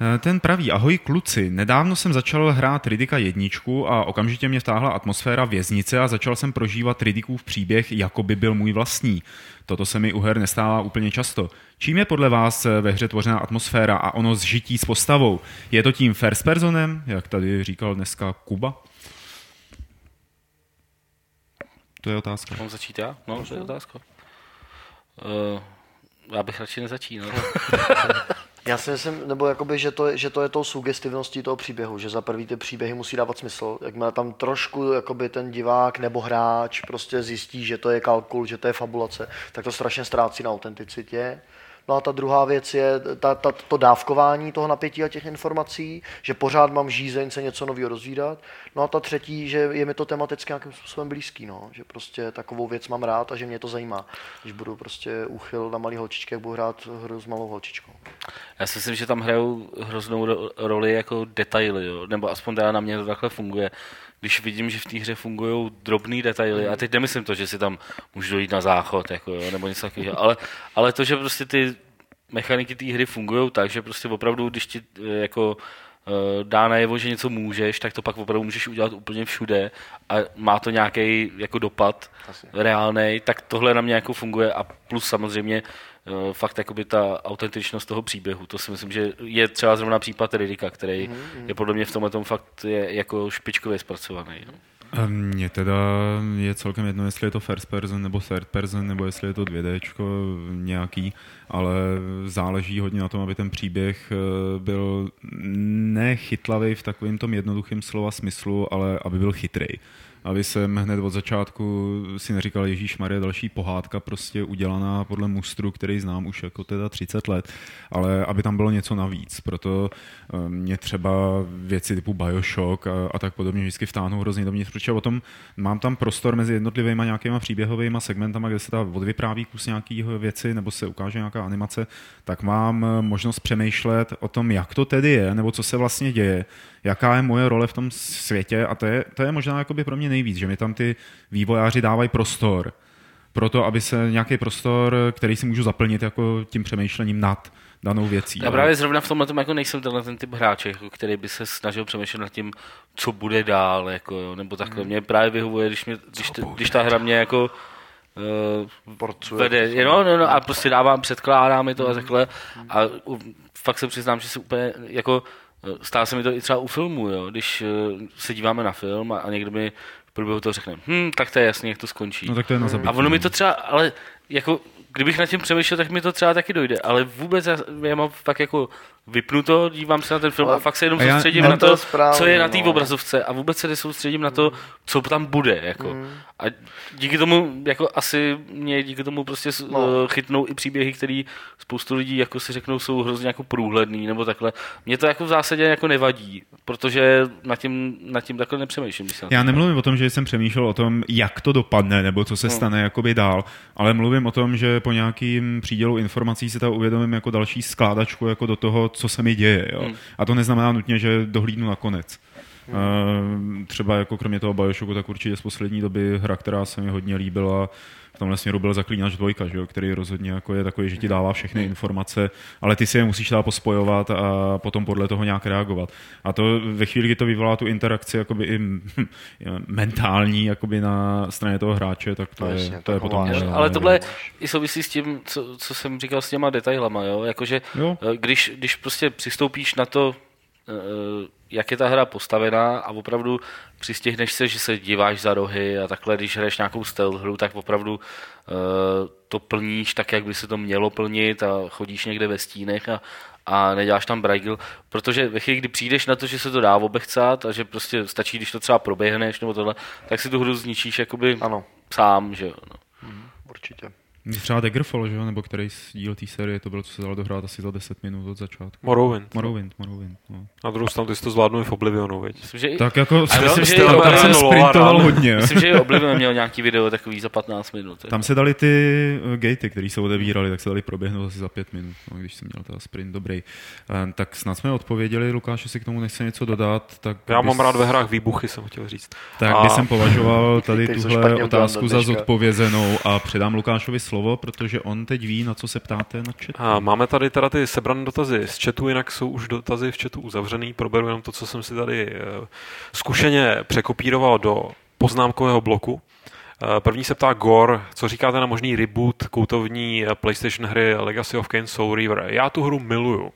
Eh, ten praví, ahoj kluci, nedávno jsem začal hrát Ridika jedničku a okamžitě mě vtáhla atmosféra věznice a začal jsem prožívat Ridikův příběh, jako by byl můj vlastní. Toto se mi u her nestává úplně často. Čím je podle vás eh, ve hře tvořená atmosféra a ono zžití s postavou? Je to tím first personem, jak tady říkal dneska Kuba? To je otázka. Mám začít já? No, to je otázka. Uh, já bych radši nezačínal. *laughs* Já si myslím, nebo jakoby, že, to, že to je tou sugestivností toho příběhu, že za prvý ty příběhy musí dávat smysl. Jakmile tam trošku jakoby ten divák nebo hráč prostě zjistí, že to je kalkul, že to je fabulace, tak to strašně ztrácí na autenticitě. No a ta druhá věc je ta, ta, to dávkování toho napětí a těch informací, že pořád mám žízeň se něco nového rozvídat. No a ta třetí, že je mi to tematicky nějakým způsobem blízký, no. že prostě takovou věc mám rád a že mě to zajímá. Když budu prostě úchyl na malý holčičky, jak budu hrát hru s malou holčičkou. Já si myslím, že tam hrajou hroznou roli jako detaily, jo? nebo aspoň na mě to takhle funguje když vidím, že v té hře fungují drobné detaily, a teď nemyslím to, že si tam můžu dojít na záchod, jako, jo, nebo něco takového, ale, ale to, že prostě ty mechaniky té hry fungují tak, že prostě opravdu, když ti eh, jako eh, dá najevo, že něco můžeš, tak to pak opravdu můžeš udělat úplně všude a má to nějaký jako dopad reálný, tak tohle na mě jako funguje a plus samozřejmě fakt jakoby ta autentičnost toho příběhu. To si myslím, že je třeba zrovna případ Ridika, který mm-hmm. je podle mě v tomhle tom fakt je jako špičkově zpracovaný. No. Mně teda je celkem jedno, jestli je to first person nebo third person, nebo jestli je to 2D nějaký, ale záleží hodně na tom, aby ten příběh eh, byl nechytlavý v takovém tom jednoduchém slova smyslu, ale aby byl chytrý aby jsem hned od začátku si neříkal Ježíš Maria další pohádka prostě udělaná podle mustru, který znám už jako teda 30 let, ale aby tam bylo něco navíc. Proto eh, mě třeba věci typu Bioshock a, a tak podobně vždycky vtáhnou hrozně dovnitř, protože o tom mám tam prostor mezi jednotlivými nějakýma příběhovými segmentama, kde se ta odvypráví kus nějakého věci nebo se ukáže nějaká animace, tak mám eh, možnost přemýšlet o tom, jak to tedy je, nebo co se vlastně děje, jaká je moje role v tom světě a to je, to je možná jakoby pro mě nejvíc, že mi tam ty vývojáři dávají prostor pro to, aby se nějaký prostor, který si můžu zaplnit jako tím přemýšlením nad danou věcí. Já právě zrovna v tomhle tom jako nejsem tenhle ten typ hráče, jako který by se snažil přemýšlet nad tím, co bude dál, jako, jo, nebo takhle. Hmm. Mě právě vyhovuje, když, mě, když, t, když ta hra mě jako uh, Porcuje. vede, no, no, no, a prostě dávám, předkládá mi to a takhle. A u, fakt se přiznám, že si úplně jako Stává se mi to i třeba u filmu, jo? když uh, se díváme na film a, a někdo mi v průběhu toho řekne, hm, tak to je jasný, jak to skončí. No tak to je na zabití, a ono mi no. to třeba, ale jako, kdybych nad tím přemýšlel, tak mi to třeba taky dojde, ale vůbec já, já mám fakt jako vypnuto, dívám se na ten film Ale- a fakt se jenom A já- soustředím no na to to, správně, co je na té no. obrazovce a vůbec se nesoustředím na to, co tam bude. Jako. A díky tomu, jako asi mě díky tomu prostě No. no. chytnou i příběhy, které spoustu lidí jako si řeknou, jsou hrozně jako průhledný nebo takhle. Mě to jako v zásadě jako nevadí, protože nad tím, nad tím takhle nepřemýšlím. Se na Já to- nemluvím o tom, že jsem přemýšlel o tom, jak to dopadne, nebo co se Hmm. stane jakoby dál, ale mluvím o tom, že po nějakým přídělu informací si to uvědomím jako další skládačku jako do toho, co se mi děje. Jo? Hmm. A to neznamená nutně, že dohlídnu na konec. Uh, třeba jako kromě toho Bioshocku, tak určitě z poslední doby hra, která se mi hodně líbila, tomhle směru byl Zaklínač dvojka, že jo, který rozhodně jako je takový, že ti dává všechny informace, ale ty si je musíš dál pospojovat a potom podle toho nějak reagovat. A to ve chvíli, kdy to vyvolá tu interakci jakoby i mentální jakoby na straně toho hráče, tak to, No je, jasně, to to je potom... ale nevím. tohle i souvisí s tím, co, co jsem říkal s těma detailama, jo? Jakože Jo. eh, když, když prostě přistoupíš na to, eh, jak je ta hra postavená a opravdu přistihneš se, že se díváš za rohy a takhle, když hraješ nějakou stealth hru, tak opravdu eh, to plníš tak, jak by se to mělo plnit a chodíš někde ve stínech a, a neděláš tam brajgil, protože ve chvíli, kdy přijdeš na to, že se to dá obechcat a že prostě stačí, když to třeba proběhneš nebo tohle, tak si tu hru zničíš jakoby Ano, sám, že jo. No. určitě. Třeba Daggerfall, že jo, nebo který z díl té série, to bylo, co se dalo dohrát asi za 10 minut od začátku. Morrowind. Morrowind, Morrowind, no. Na druhou stranu ty jsi to zvládnul i v Oblivionu, viď? Myslím, že i, Tak jako A myslím, že jo, tam jsem sprintoval hodně. myslím, že i Oblivion měl nějaký video takový za 15 minut. Tam se dali ty uh, gatey, které se odevíraly, tak se dali proběhnout asi za pět minut, no, když jsem měl teda sprint dobrý. Um, tak snad jsme odpověděli, Lukáš, jestli k tomu nechce něco dodat. Tak Já mám bys- rád ve hrách výbuchy, jsem chtěl říct. Tak A- by jsem považoval *laughs* tady tuhle otázku za zodpovězenou a předám Lukášovi slovo, protože on teď ví, na co se ptáte na chat. A máme tady teda ty sebrané dotazy z chatu, jinak jsou už dotazy v chatu uzavřený. Proberu jenom to, co jsem si tady eh, zkušeně překopíroval do poznámkového bloku. Eh, První se ptá Gor, co říkáte na možný reboot koutovní eh, PlayStation hry Legacy of Kain Soul Reaver. Já tu hru miluju.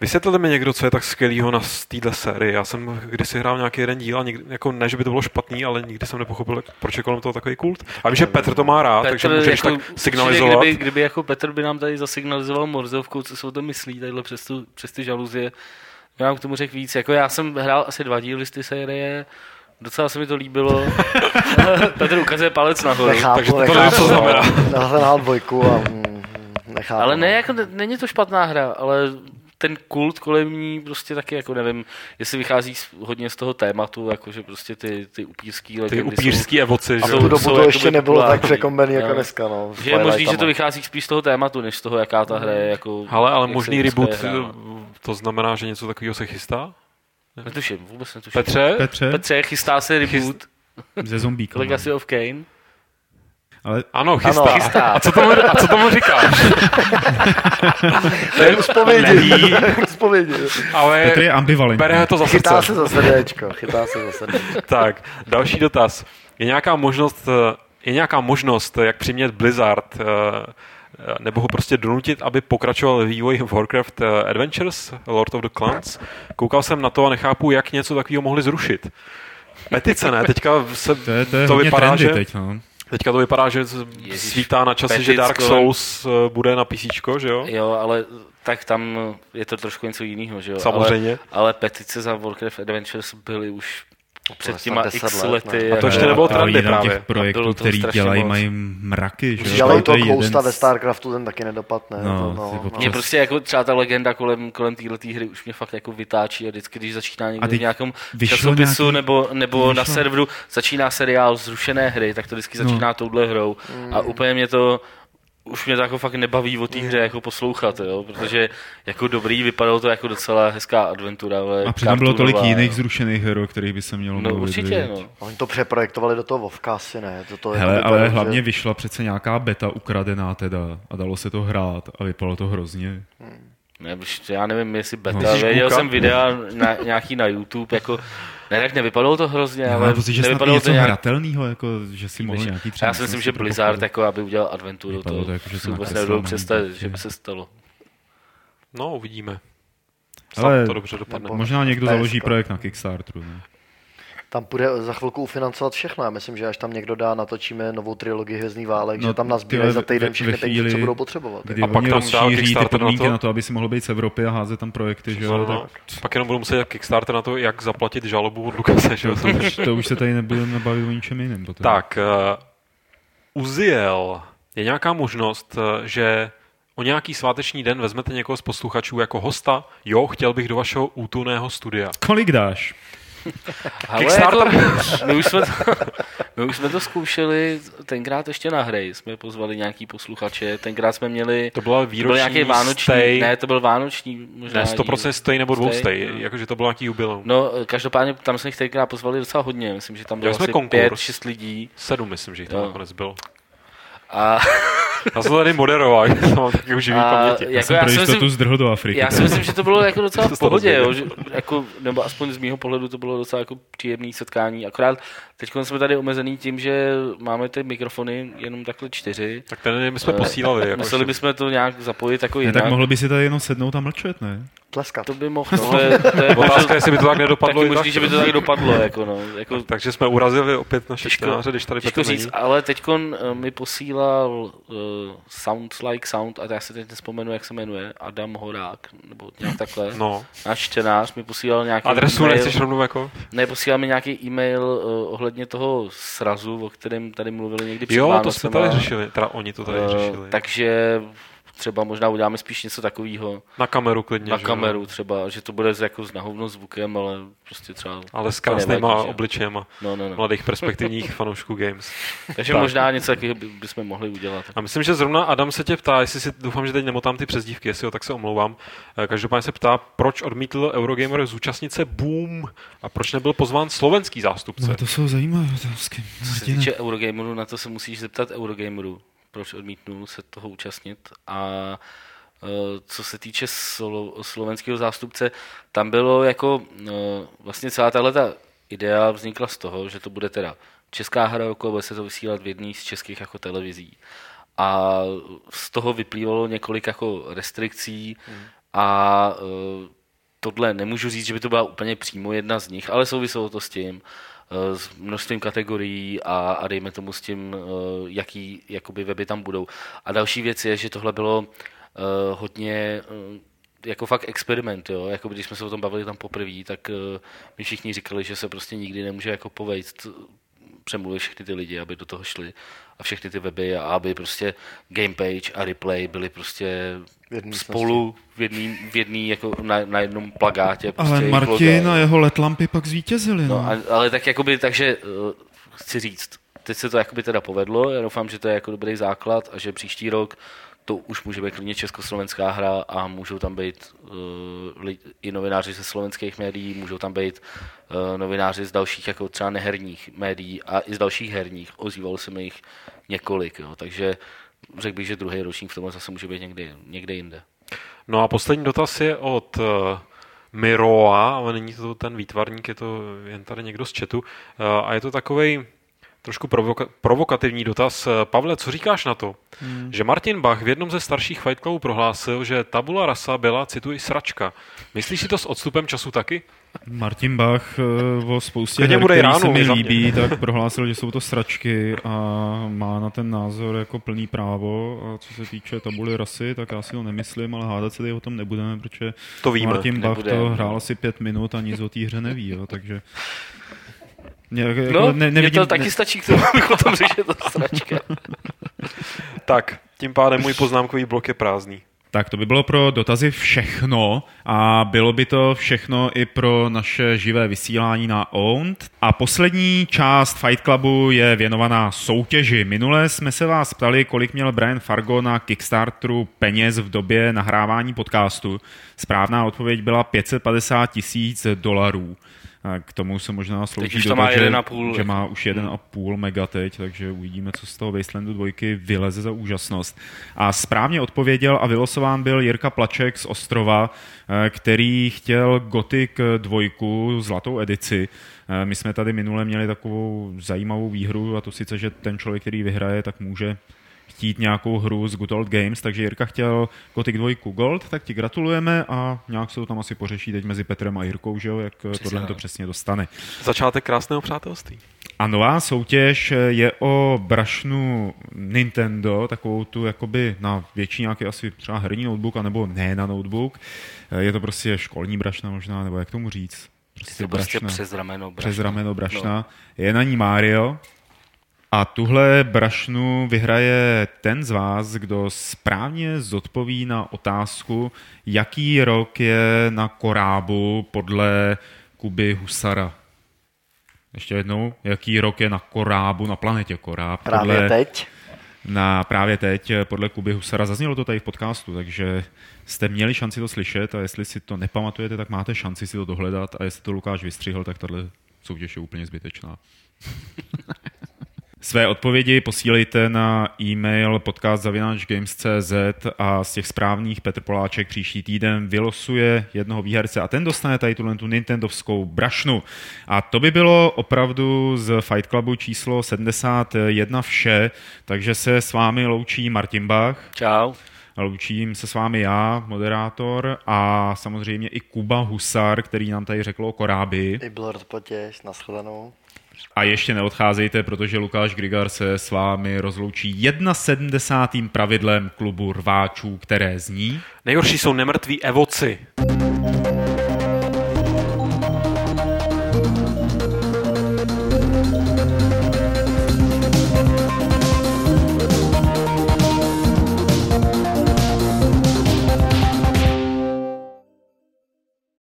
Vysvětlete mi někdo, co je tak skvělého na téhle sérii. Já jsem kdysi hrál nějaký jeden díl a nikdy, jako ne, že by to bylo špatný, ale nikdy jsem nepochopil, proč je kolem toho takový kult. A vím, že Petr to má rád, takže můžeš tak určitě, signalizovat. Kdyby, kdyby jako Petr by nám tady zasignalizoval morzovkou, co si o tom myslí, tadyhle přes, tu, přes ty žaluzie, já vám k tomu řekl víc. Jako já jsem hrál asi dva díly z té série, docela se mi to líbilo. *laughs* Petr ukazuje palec nahoru. Nechápu, takže to nechápu, co znamená. Hrál dvojku a mm, nechápu. *laughs* Ale ne, jako, ne- není to špatná hra, ale ten kult kolem ní prostě taky jako nevím, jestli vychází z, hodně z toho tématu, jakože prostě ty, ty upírský Ty legendy upírský evoci, A že v jsou- tu dobu jsou to ještě nebylo tak překombený jako Jo. dneska. No, Že je možný, že to vychází spíš z toho tématu, než z toho, jaká ta hra je. Jako, Ale, ale možný reboot, hrána. to znamená, že něco takového se chystá? Netuším, vůbec netuším. Petře? Petře, Petře, chystá se reboot ze zombíka. Legacy of Kane. Ale Ano, chystá. Ano. Chystá. A co tomu, a co tomu říkáš? *laughs* To je uspovědi. *laughs* uspovědi. Ale Petr je ambivalentní. bere to za Chytá srdce. se za srdéčko. Chytá se za srdéčko. *laughs* Tak, další dotaz. Je nějaká možnost, je nějaká možnost, jak přimět Blizzard, eh, eh, nebo ho prostě donutit, aby pokračoval ve vývoji Warcraft eh, Adventures, Lord of the Clans? Koukal jsem na to a nechápu, jak něco takového mohli zrušit. Petice, ne? Teďka se To je, to je to vypadá, trendy že, teď, no. Teďka to vypadá, že Ježiš, svítá na čase, že Dark Souls eh, bude na PC, že jo? Jo, ale tak tam je to trošku něco jiného, že jo? Samozřejmě. Ale, ale petice za Warcraft Adventures byly už před těma 10 x let, lety. ne? A to ještě nebylo trendy právě. těch projektů, který strašně dělají, moc. mají mraky, že jo? Dělají to je jeden Ghosta z- ve StarCraftu, ten taky nedopadne. No, to, no, no. Mě prostě jako třeba ta legenda kolem, kolem této hry už mě fakt jako vytáčí a vždycky, když začíná někde v nějakém časopisu nějaký- nebo, nebo na serveru začíná seriál zrušené hry, tak to vždycky No. začíná touhle hrou a úplně mě to už mě to jako fakt nebaví o té hře jako poslouchat, jo, protože jako dobrý, vypadalo to jako docela hezká adventura, ale A přitom bylo tolik jiných jo. zrušených her, o kterých by se mělo No mluvit. určitě, no. Oni to přeprojektovali do toho Vovka asi ne. To, to Hele, jako ale vypadalo, hlavně že- vyšla přece nějaká beta ukradená teda a dalo se to hrát a vypadalo to hrozně. Ne, už já nevím, jestli beta, No. věděl jsem videa na, nějaký na YouTube, jako, ne, tak nevypadalo to hrozně, Já ale pocit, že nevypadalo něco nějak, hratelného, jako, že si mohl nějaký Já si myslím, že Blizzard, jako aby udělal adventuru, Vypadalo to, to jako, že to si vůbec na představit, že by se stalo. No, uvidíme. Ale- to dobře dopadne. Možná někdo založí projekt na Kickstarteru. Ne? Tam půjde za chvilku ufinancovat všechno. Já myslím, že až tam někdo dá, natočíme novou trilogii Hvězdný válek, No, že tam nazbírají za ve- týden ve všechny peníze, chvíli, co budou potřebovat. Kdy A pak tam rozšíří ty Kickstarter na podmínky to? na to, aby si mohl být z Evropy a házet tam projekty, že jo, No, tak Pak jenom budu muset Kickstarter na to, jak zaplatit žalobu od Lukase. Že? jo? to už, to už se tady nebudeme bavit o ničem jiném. Potom. tak, uh, Uziel, je nějaká možnost, eh, že o nějaký sváteční den vezmete někoho z posluchačů jako hosta? Jo, chtěl bych do vašeho útulného studia. Kolik dáš? *laughs* Ale Kickstarter? Jako, my, už jsme to, *laughs* my už jsme to zkoušeli tenkrát ještě na hry, jsme pozvali nějaký posluchače, tenkrát jsme měli, To byla to byl výroční nějaký vánoční, stay, ne, to byl vánoční možná. ne 100% stay nebo dvou stay, no. jakože to bylo nějaký jubileum. No, každopádně tam jsme jich tenkrát pozvali docela hodně, myslím, že tam bylo Dělali asi konkurs. pět, šest lidí. Sedm, myslím, že jich tam Jo. nakonec bylo. A, *laughs* Já jsem to tady moderoval, *laughs* já mám taky už živý paměti. Já jako jsem já pro si jistotu myslím, zdrhl do Afriky. já si myslím, že to bylo jako docela *laughs* v pohodě, jo, že, jako, nebo aspoň z mýho pohledu to bylo docela jako příjemné setkání. Akorát teď jsme tady omezený tím, že máme ty mikrofony jenom takhle čtyři. Tak ten my jsme Eh, posílali. Jako Museli bychom to nějak zapojit jako ne, jinak. tak mohl by si tady jenom sednout a mlčet, ne? Tleskat. To by mohlo, *laughs* no, to je, to je Otázka, jestli by to tak nedopadlo. taky možný, že by to tak dopadlo. Jako no, jako, Takže jsme urazili opět naše Těžko- čtenáře, když tady Těžko Petr říct, není. ale teď mi posílal uh, Sound Like Sound, a já si teď nespomenu, jak se jmenuje, Adam Horák, nebo nějak takhle. No, Náš čtenář mi posílal nějaký adresu e-mail, nechceš rovnou jako? ne, posílal mi nějaký e-mail uh, ohledně toho srazu, o kterém tady mluvili někdy před Jo, to jsme tady řešili, teda oni to tady Eh, řešili. takže třeba možná uděláme spíš něco takového Na kameru klidně, na že jo? kameru třeba, že to bude s- jako s nahovno zvukem, ale prostě třeba... Ale s krásnýma jo. obličejema No, no, no. mladých perspektivních *laughs* fanoušků Games. Takže Tak. možná něco takového by, bychom mohli udělat. A myslím, že zrovna Adam se tě ptá, jestli si, doufám, že teď nemotám ty přezdívky, jestli jo, tak se omlouvám. Eh, Každopádně se ptá, proč odmítl Eurogamer zúčastnit se Boom a proč nebyl pozván slovenský zástupce. No to jsou zajímavé otázky. Co se týče Eurogameru, na to se musíš zeptat Eurogameru, proč odmítnul se toho účastnit. A eh, co se týče slo, slovenského zástupce, tam bylo jako eh, vlastně celá tahle ta idea vznikla z toho, že to bude teda česká hra, jako bude se to vysílat v jedné z českých jako televizí. A z toho vyplývalo několik jako restrikcí a eh, tohle nemůžu říct, že by to byla úplně přímo jedna z nich, ale souviselo to s tím, s množstvím kategorií a, a dejme tomu s tím, eh, jaký jakoby weby tam budou. A další věc je, že tohle bylo eh, hodně eh, jako fakt experiment, jo? Jako když jsme se o tom bavili tam poprvé, tak eh, mi všichni říkali, že se prostě nikdy nemůže jako povejt přemluvit všechny ty lidi, aby do toho šli a všechny ty weby a aby prostě gamepage a replay byly prostě V spolu v jedný, v jedný jako na, na jednom plagátě. Prostě Ale Martin a jeho letlampy pak zvítězili. No, No, a, ale tak jakoby, takže uh, chci říct, teď se to jakoby teda povedlo, já doufám, že to je jako dobrý základ a že příští rok to už může být klidně československá hra a můžou tam být uh, li, i novináři ze slovenských médií, můžou tam být uh, novináři z dalších jako třeba neherních médií a i z dalších herních. Ozývalo se mi jich několik, jo, takže řekl bych, že druhý ročník v tomhle zase může být někde, někde jinde. No a poslední dotaz je od uh, Miroa, ale není to ten výtvarník, je to jen tady někdo z chatu. Uh, a je to takový trošku provoka- provokativní dotaz. Pavle, co říkáš na to, hmm. že Martin Bach v jednom ze starších Fight Clubů prohlásil, že tabula rasa byla, cituji, sračka. Myslíš si to s odstupem času taky? Martin Bach eh, o spoustě her, bude který se mi mě. líbí, tak prohlásil, že jsou to sračky a má na ten názor jako plný právo. A co se týče tabuly rasy, tak já si to nemyslím, ale hádat se tady o tom nebudeme, protože To víme. Martin Bach to hrál asi pět minut a nic o té hře neví, jo, takže Mě, jako No, ne, mně nevidím, to taky ne, stačí k tomu, *laughs* abych o tom že to sračka. Tak, tím pádem můj poznámkový blok je prázdný. Tak to by bylo pro dotazy všechno a bylo by to všechno i pro naše živé vysílání na Owned. A poslední část Fight Clubu je věnovaná soutěži. Minule jsme se vás ptali, kolik měl Brian Fargo na Kickstarteru peněz v době nahrávání podcastu. Správná odpověď byla 550 tisíc dolarů. A K tomu se možná slouží už to dodat, má že, 1,5. že má už 1,5 mega teď, takže uvidíme, co z toho Wastelandu dvojky vyleze za úžasnost. A správně odpověděl a vylosován byl Jirka Plaček z Ostrova, eh, který chtěl Gothic dvojku, zlatou edici. Eh, My jsme tady minule měli takovou zajímavou výhru a to sice, že ten člověk, který vyhraje, tak může chtít nějakou hru z Good Old Games, takže Jirka chtěl Gothic 2 Gold, tak ti gratulujeme a nějak se to tam asi pořeší teď mezi Petrem a Jirkou, že jo, jak Přesně tohle to přesně dostane. Začátek krásného přátelství. A nová soutěž je o brašnu Nintendo, takovou tu jakoby na větší nějaký asi třeba herní notebook, anebo ne na notebook. Je to prostě školní brašna možná, nebo jak tomu říct? Prostě, to prostě přes rameno. Brašna. přes rameno brašna. No. Je na ní Mario. A tuhle brašnu vyhraje ten z vás, kdo správně zodpoví na otázku, jaký rok je na korábu podle Kuby Husara. Ještě jednou, jaký rok je na korábu, na planetě Koráb. Právě podle, teď. Na, právě teď, podle Kuby Husara. Zaznělo to tady v podcastu, takže jste měli šanci to slyšet a jestli si to nepamatujete, tak máte šanci si to dohledat a jestli to Lukáš vystřihl, tak tahle soutěž je úplně zbytečná. *laughs* Své odpovědi posílejte na e-mail podcast.games.cz a z těch správných Petr Poláček příští týden vylosuje jednoho výherce a ten dostane tady tuhle tu Nintendovskou brašnu. A to by bylo opravdu z Fight Clubu číslo 71 vše, takže se s vámi loučí Martin Bach. Čau. Loučím se s vámi já, moderátor, a samozřejmě i Kuba Husar, který nám tady řekl o koráby. I Blord Potěš, nashledanou. A ještě neodcházejte, protože Lukáš Grigar se s vámi rozloučí 71. pravidlem klubu rváčů, které zní... Nejhorší jsou nemrtví evoci.